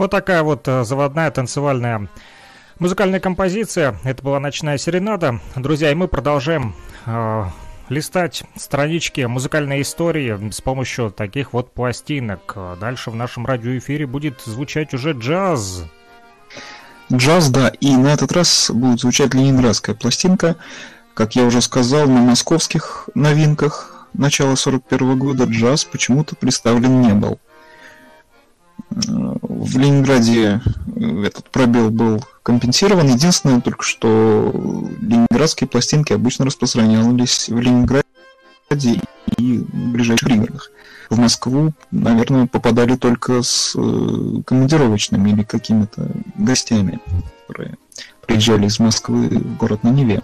Вот такая вот э, заводная танцевальная музыкальная композиция. Это была «Ночная серенада». Друзья, и мы продолжаем э, листать странички музыкальной истории с помощью таких вот пластинок. Дальше в нашем радиоэфире будет звучать уже джаз. Джаз, да, и на этот раз будет звучать ленинградская пластинка. Как я уже сказал, на московских новинках начала 41 года джаз почему-то представлен не был. В Ленинграде этот пробел был компенсирован. Единственное только, что ленинградские пластинки обычно распространялись в Ленинграде и ближайших пригородах. В Москву, наверное, попадали только с э, командировочными или какими-то гостями, которые приезжали из Москвы в город на Неве.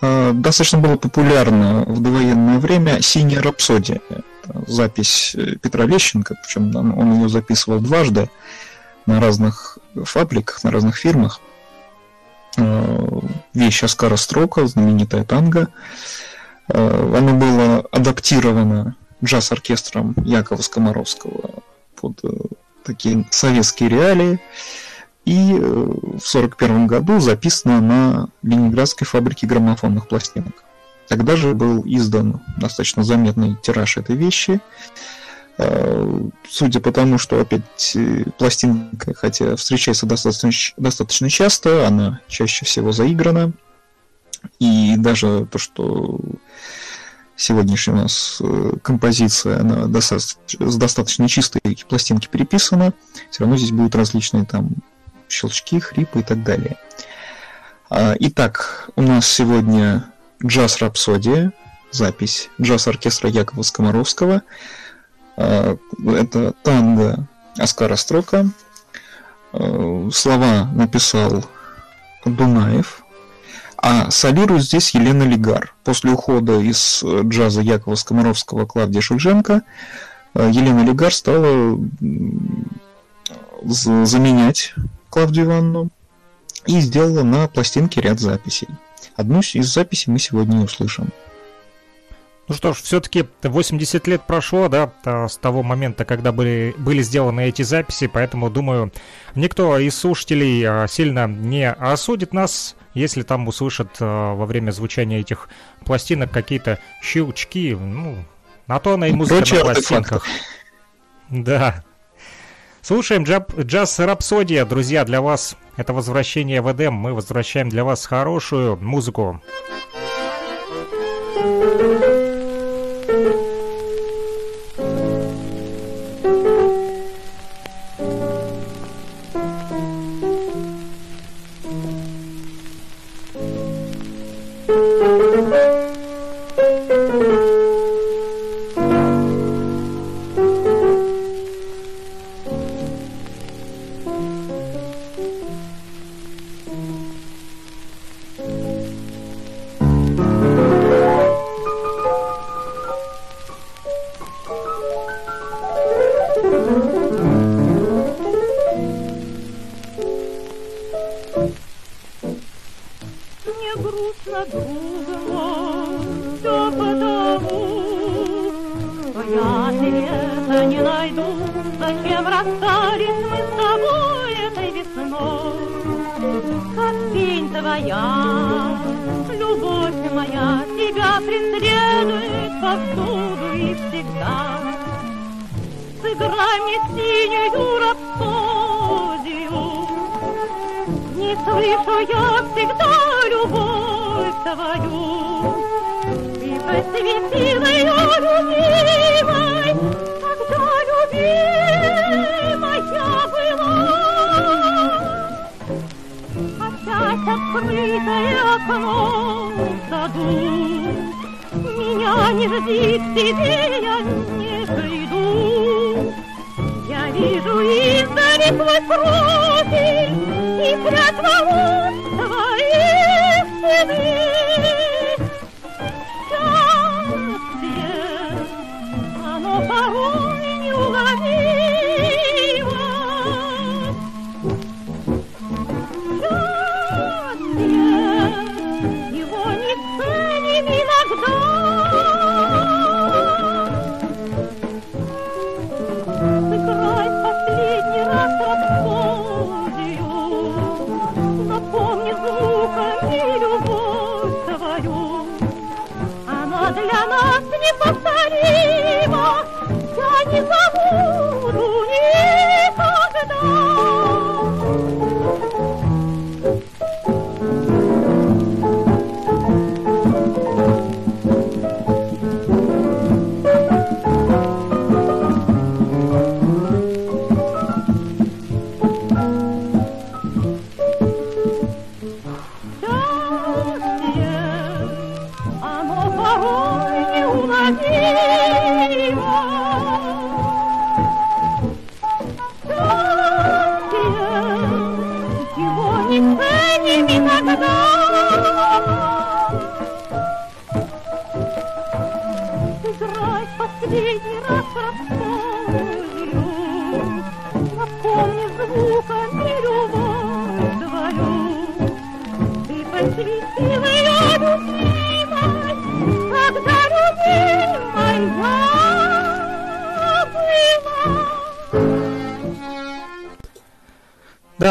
А, достаточно было популярно в довоенное время «Синяя рапсодия». Запись э, Петра Лещенко, причем он ее записывал дважды на разных фабриках, на разных фирмах. А, вещь Оскара Строка, знаменитая танго. А, оно было адаптировано джаз-оркестром Якова Скоморовского под э, такие советские реалии и э, в 1941 году записано на Ленинградской фабрике граммофонных пластинок. Тогда же был издан достаточно заметный тираж этой вещи. Э, судя по тому, что опять э, пластинка, хотя встречается достаточно, достаточно часто, она чаще всего заиграна. И даже то, что сегодняшняя у нас композиция, она достаточно, с достаточно чистой пластинки переписана, все равно здесь будут различные там щелчки, хрипы и так далее. А, итак, у нас сегодня джаз-рапсодия, запись джаз-оркестра Якова Скоморовского. А, это танго Оскара Строка. А, слова написал Дунаев. А солирует здесь Елена Лигар. После ухода из джаза Якова Скоморовского Клавдия Шульженко Елена Лигар стала заменять Клавдию Ивановну и сделала на пластинке ряд записей. Одну из записей мы сегодня услышим. Ну что ж, все-таки 80 лет прошло, да, с того момента, когда были, были сделаны эти записи, поэтому, думаю, никто из слушателей а, сильно не осудит нас, если там услышат а, во время звучания этих пластинок какие-то щелчки, ну, на то она и музыка Прочие на пластинках. Да. Слушаем джаз Рапсодия, друзья, для вас это возвращение в Эдем. Мы возвращаем для вас хорошую музыку. иду, я вижу издали твой профиль и прятва лун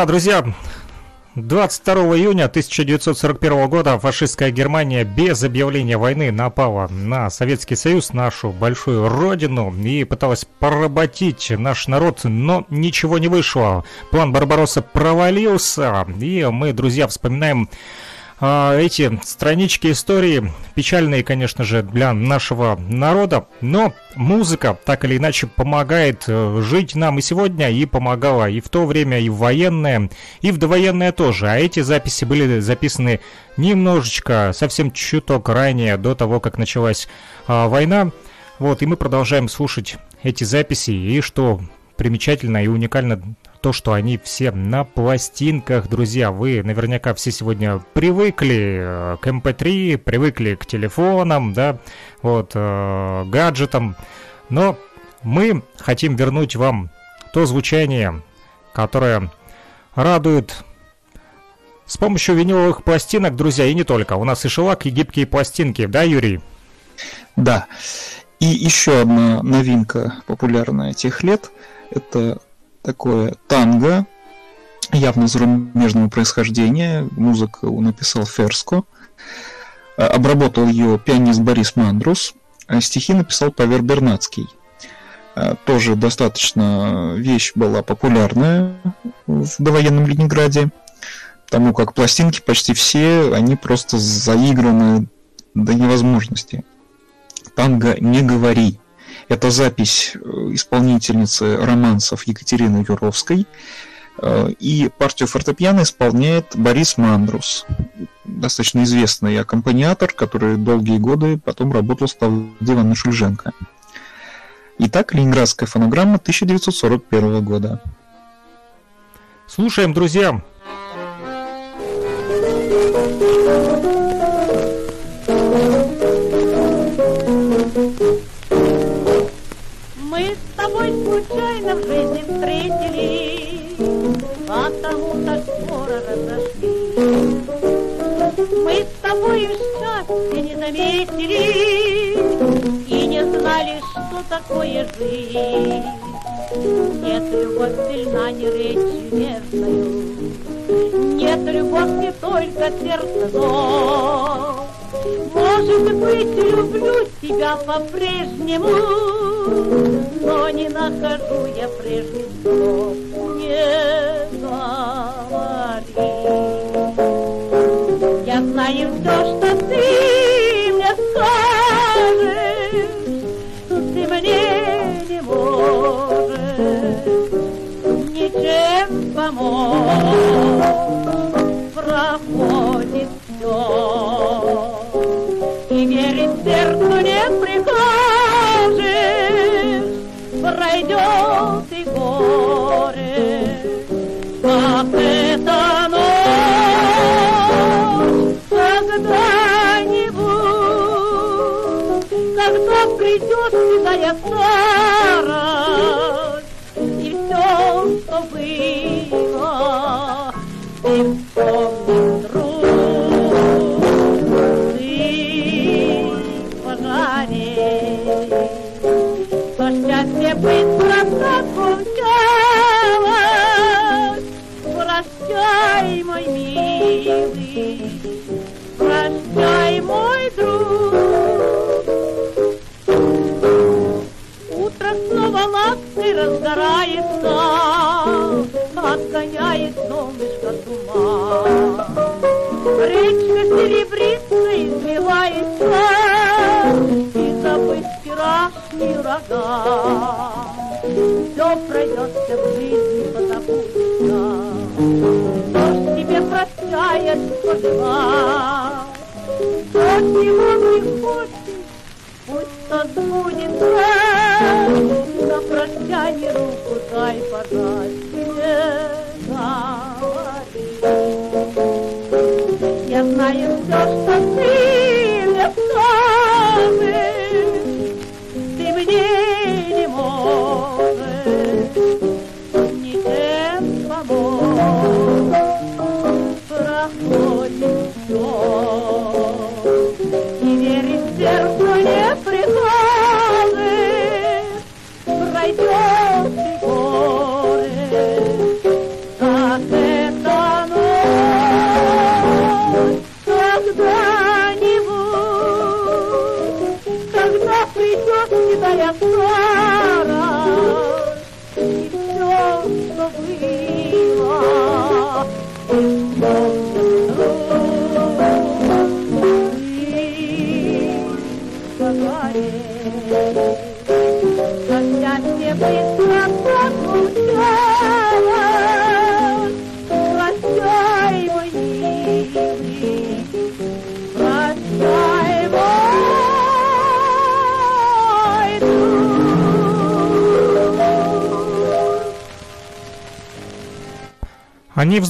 Да, друзья, 22 июня 1941 года фашистская Германия без объявления войны напала на Советский Союз, нашу большую родину, и пыталась поработить наш народ, но ничего не вышло. План Барбаросса провалился, и мы, друзья, вспоминаем эти странички истории, печальные, конечно же, для нашего народа, но музыка так или иначе помогает э, жить нам и сегодня, и помогала и в то время, и в военное, и в довоенное тоже. А эти записи были записаны немножечко, совсем чуток ранее, до того, как началась а, война. Вот, и мы продолжаем слушать эти записи, и что примечательно и уникально то, что они все на пластинках, друзья. Вы наверняка все сегодня привыкли э, к MP3, привыкли к телефонам, да, вот, э, гаджетам. Но мы хотим вернуть вам то звучание, которое радует с помощью виниловых пластинок, друзья, и не только. У нас и шелак, и гибкие пластинки, да, Юрий? Да. И еще одна новинка популярная тех лет – это такое танго, явно зарубежного происхождения. Музыку написал Ферско. А, Обработал ее пианист Борис Мандрус. а Стихи написал Павер Бернацкий. А, Тоже достаточно вещь была популярная в довоенном Ленинграде, потому как пластинки почти все, они просто заиграны до невозможности. Танго «Не говори». Это запись э, исполнительницы романсов Екатерины Юровской. Э, И партию фортепиано исполняет Борис Мандрус, достаточно известный аккомпаниатор, который долгие годы потом работал с Клавдией Шульженко. Итак, Ленинградская фонограмма 1941 года. Слушаем, друзья. Мы с тобой случайно в жизни встретились, Потому так скоро разошлись. Мы с тобой счастья не заметили И не знали, что такое жизнь. Нет, любовь сильна не речью нежною, Нет, любовь не только сердце зов. Может быть, люблю тебя по-прежнему, но не нахожу я прежних слов. Не говори. Я знаю придет седая старость, лаской разгорается, Отгоняет солнышко туман. Речка серебрится, измевается, И забыть вчерашний ураган. Все пройдет, все в жизни позабудется, ж тебе прощает, жива? Кто чего не хочет, Пусть тот будет На прощание руку дай пожать Не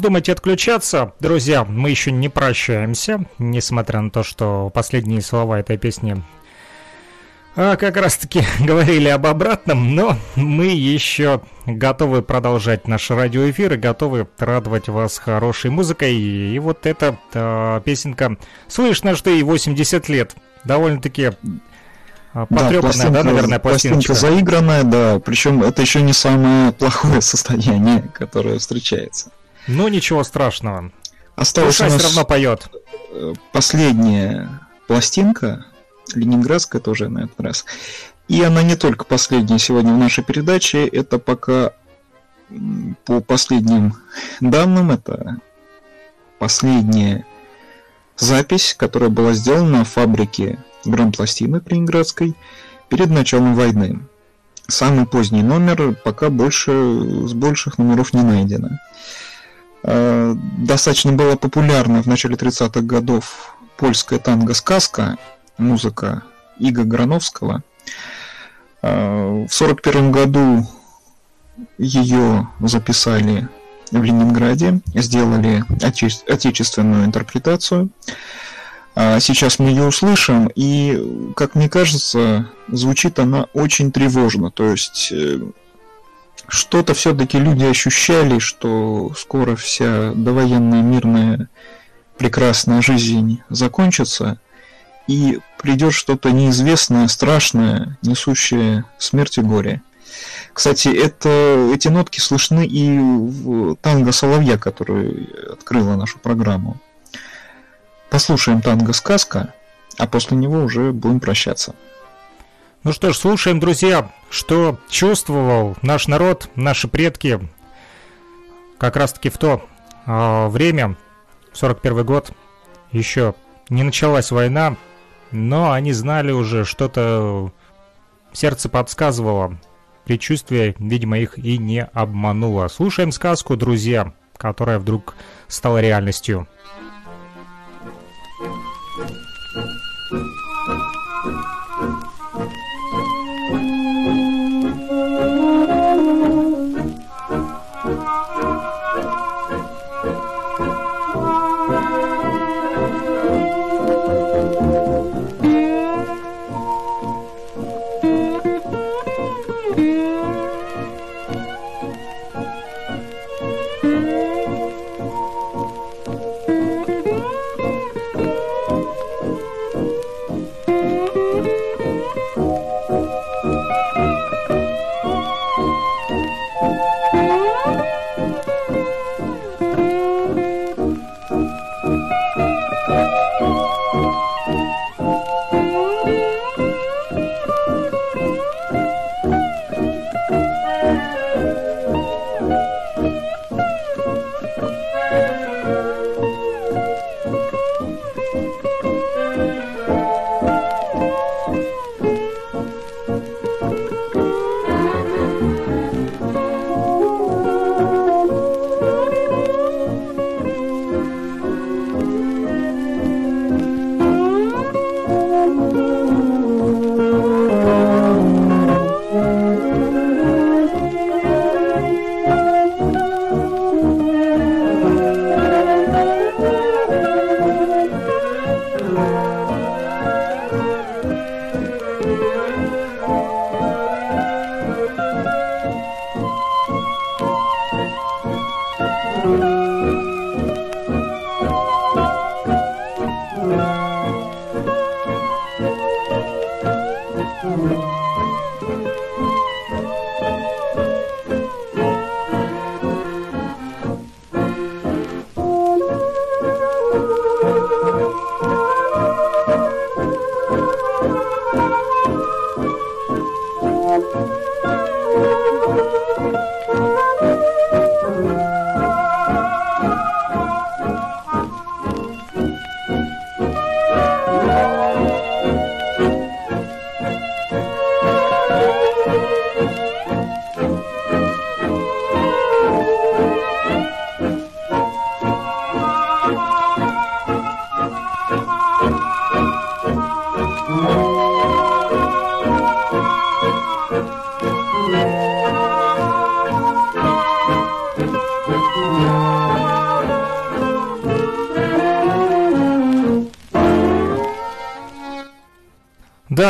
вздумайте отключаться, друзья, мы еще не прощаемся, несмотря на то, что последние слова этой песни а, как раз таки говорили об обратном, но мы еще готовы продолжать наш радиоэфир и готовы радовать вас хорошей музыкой. И, вот эта а, песенка, слышно, что ей 80 лет, довольно-таки потрепанная, да, наверное, пластиночка. пластинка заигранная, да, причем это еще не самое плохое состояние, которое встречается. Ну, ничего страшного. Осталась у Душа все равно поет. э, последняя пластинка, ленинградская тоже на этот раз. И она не только последняя сегодня в нашей передаче, это пока по последним данным, это последняя запись, которая была сделана на фабрике грампластинок ленинградской перед началом войны. Самый поздний номер пока больше с больших номеров не найдено. Э, Достаточно была популярна в начале 30-х годов польская танго-сказка, музыка Иго Грановского. Э, В 41 году ее записали в Ленинграде, сделали отече- отечественную интерпретацию. А Сейчас мы ее услышим, и, как мне кажется, звучит она очень тревожно. То есть э, что-то все-таки люди ощущали, что скоро вся довоенная мирная прекрасная жизнь закончится, и придет что-то неизвестное, страшное, несущее смерть и горе. Кстати, это, эти нотки слышны и в танго «Соловья», который открыла нашу программу. Послушаем танго «Сказка», а после него уже будем прощаться. Ну что ж, слушаем, друзья, что чувствовал наш народ, наши предки, как раз-таки в то а, время, в 41 год, еще не началась война, но они знали уже, что-то сердце подсказывало, предчувствие, видимо, их и не обмануло. Слушаем сказку, друзья, которая вдруг стала реальностью.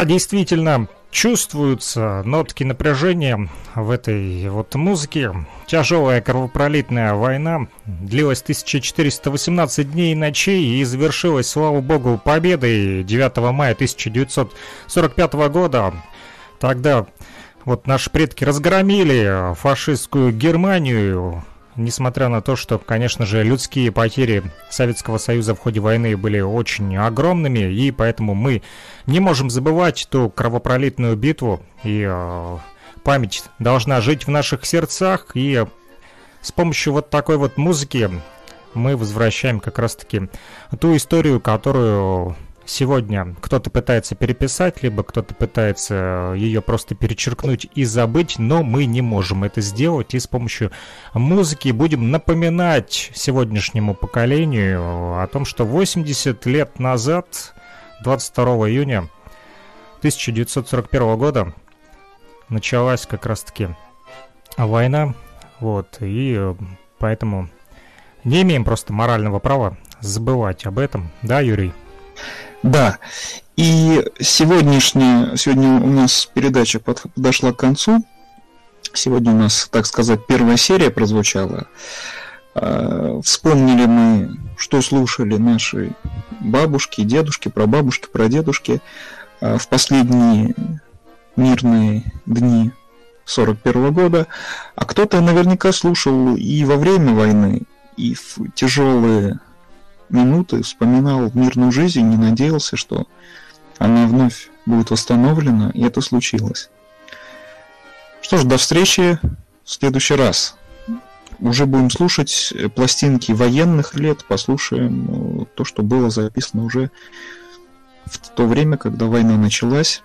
Действительно, чувствуются нотки напряжения в этой вот музыке. Тяжелая кровопролитная война длилась 1418 дней и ночей и завершилась, слава богу, победой 9 мая 1945 года. Тогда вот наши предки разгромили фашистскую Германию, несмотря на то, что, конечно же, людские потери Советского Союза в ходе войны были очень огромными, и поэтому мы не можем забывать ту кровопролитную битву, и э, память должна жить в наших сердцах, и с помощью вот такой вот музыки мы возвращаем как раз-таки ту историю, которую сегодня кто-то пытается переписать, либо кто-то пытается ее просто перечеркнуть и забыть, но мы не можем это сделать, и с помощью музыки будем напоминать сегодняшнему поколению о том, что 80 лет назад, 22 июня 1941 года, началась как раз-таки война, вот, и поэтому не имеем просто морального права забывать об этом, да, Юрий? Да, и сегодняшняя, сегодня у нас передача подошла к концу. Сегодня у нас, так сказать, первая серия прозвучала. А, вспомнили мы, что слушали наши бабушки, дедушки, прабабушки, прадедушки а, в последние мирные дни 41 года, а кто-то наверняка слушал и во время войны, и в тяжелые минуты вспоминал мирную жизнь и надеялся, что она вновь будет восстановлена, и это случилось. Что ж, до встречи в следующий раз. Уже будем слушать пластинки военных лет, послушаем э, то, что было записано уже в то время, когда война началась,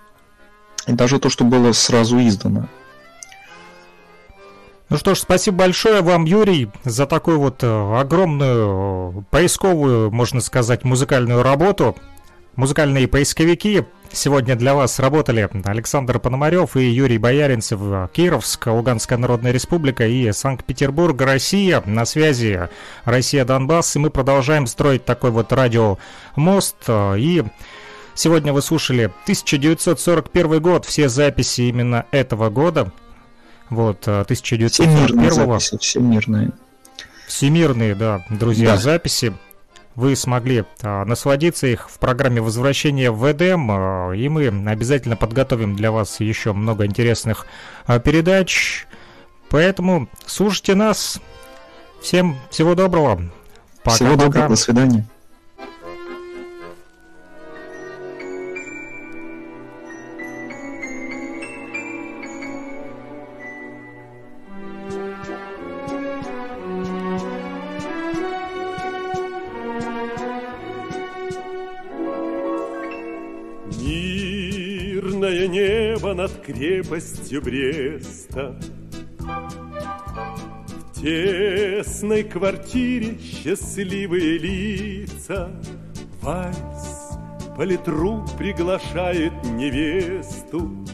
и даже то, что было сразу издано. Ну что ж, спасибо большое вам, Юрий, за такую вот э, огромную поисковую, можно сказать, музыкальную работу. Музыкальные поисковики сегодня для вас работали Александр Пономарев и Юрий Бояринцев, Кировск, Луганская Народная Республика и Санкт-Петербург, Россия. На связи Россия Донбасс, и мы продолжаем строить такой вот радиомост. И сегодня вы слушали 1941 год, все записи именно этого года. Вот, 1941 э, всемирные. Всемирные, да, друзья, да. записи. Вы смогли а, насладиться их в программе возвращения в Эдем, а, и мы обязательно подготовим для вас еще много интересных а, передач. Поэтому слушайте нас. Всем всего доброго. Пока, всего доброго, до свидания. Крепостью Бреста. В тесной квартире счастливые лица, Вальс политрук приглашает невесту,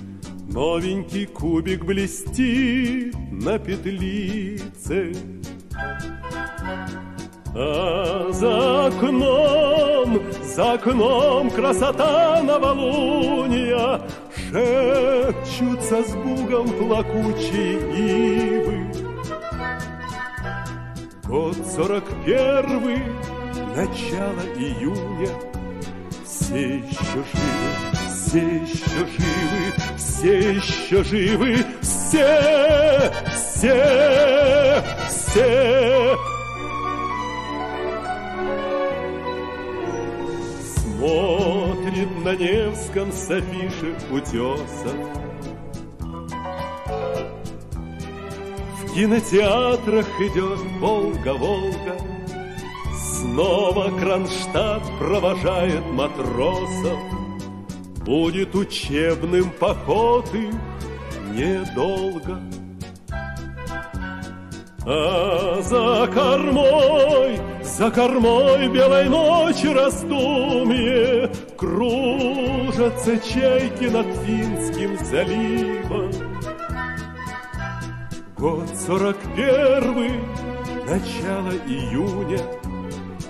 Новенький кубик блестит на петлице. А за окном, за окном красота новолуния, Шепчутся с бугом плакучие ивы. Год сорок первый, начало июня, Все еще живы, все еще живы, все еще живы, все, все, все. Смотрит на Невском с афиши утесов. В кинотеатрах идет Волга-Волга, Снова Кронштадт провожает матросов. Будет учебным поход их недолго. А за кормой за кормой белой ночи раздумье Кружатся чайки над Финским заливом. Год сорок первый, начало июня,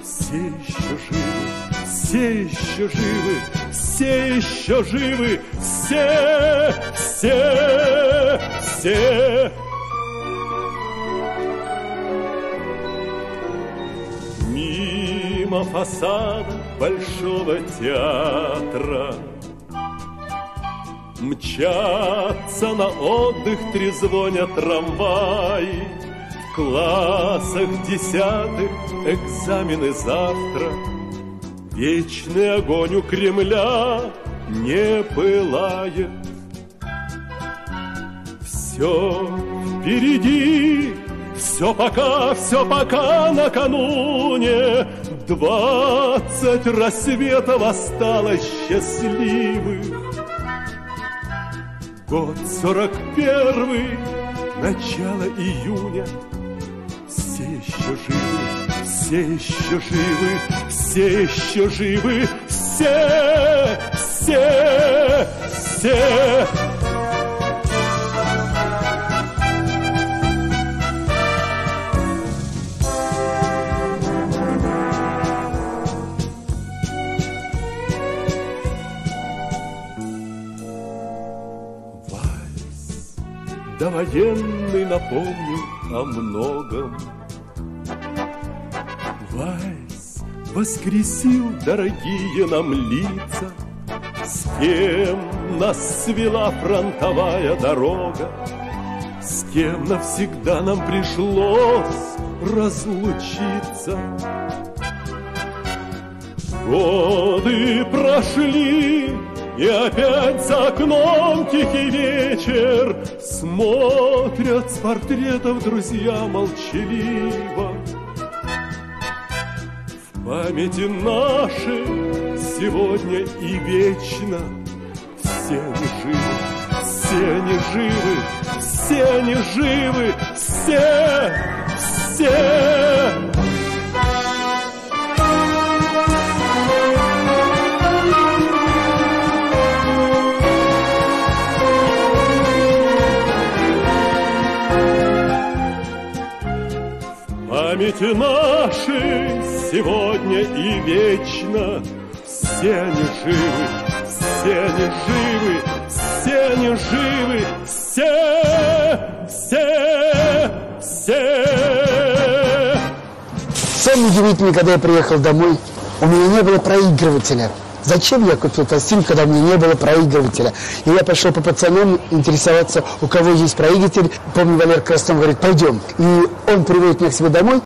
Все еще живы, все еще живы, все еще живы, все, все, все. Мимо фасада Большого театра. Мчатся на отдых, трезвонят трамваи В классах десятых экзамены завтра. Вечный огонь у Кремля не пылает. Все впереди, все пока, все пока накануне Двадцать рассветов осталось счастливых. Год сорок первый, начало июня. Все еще живы, все еще живы, все еще живы. Все, все, все Довоенный напомнил о многом. Вальс воскресил дорогие нам лица, С кем нас свела фронтовая дорога, С кем навсегда нам пришлось разлучиться. Годы прошли, и опять за окном тихий вечер Смотрят с портретов друзья молчаливо. В памяти нашей сегодня и вечно Все не живы, все не живы, все не живы Все, все памяти нашей сегодня и вечно все они живы, все они живы, все они живы, все, все, все. Самое удивительное, когда я приехал домой, у меня не было проигрывателя. Зачем я купил пластинку, когда у меня не было проигрывателя? И я пошел по пацанам интересоваться, у кого есть проигрыватель. Помню, Валер Краснов говорит, пойдем. И он приводит меня к себе домой.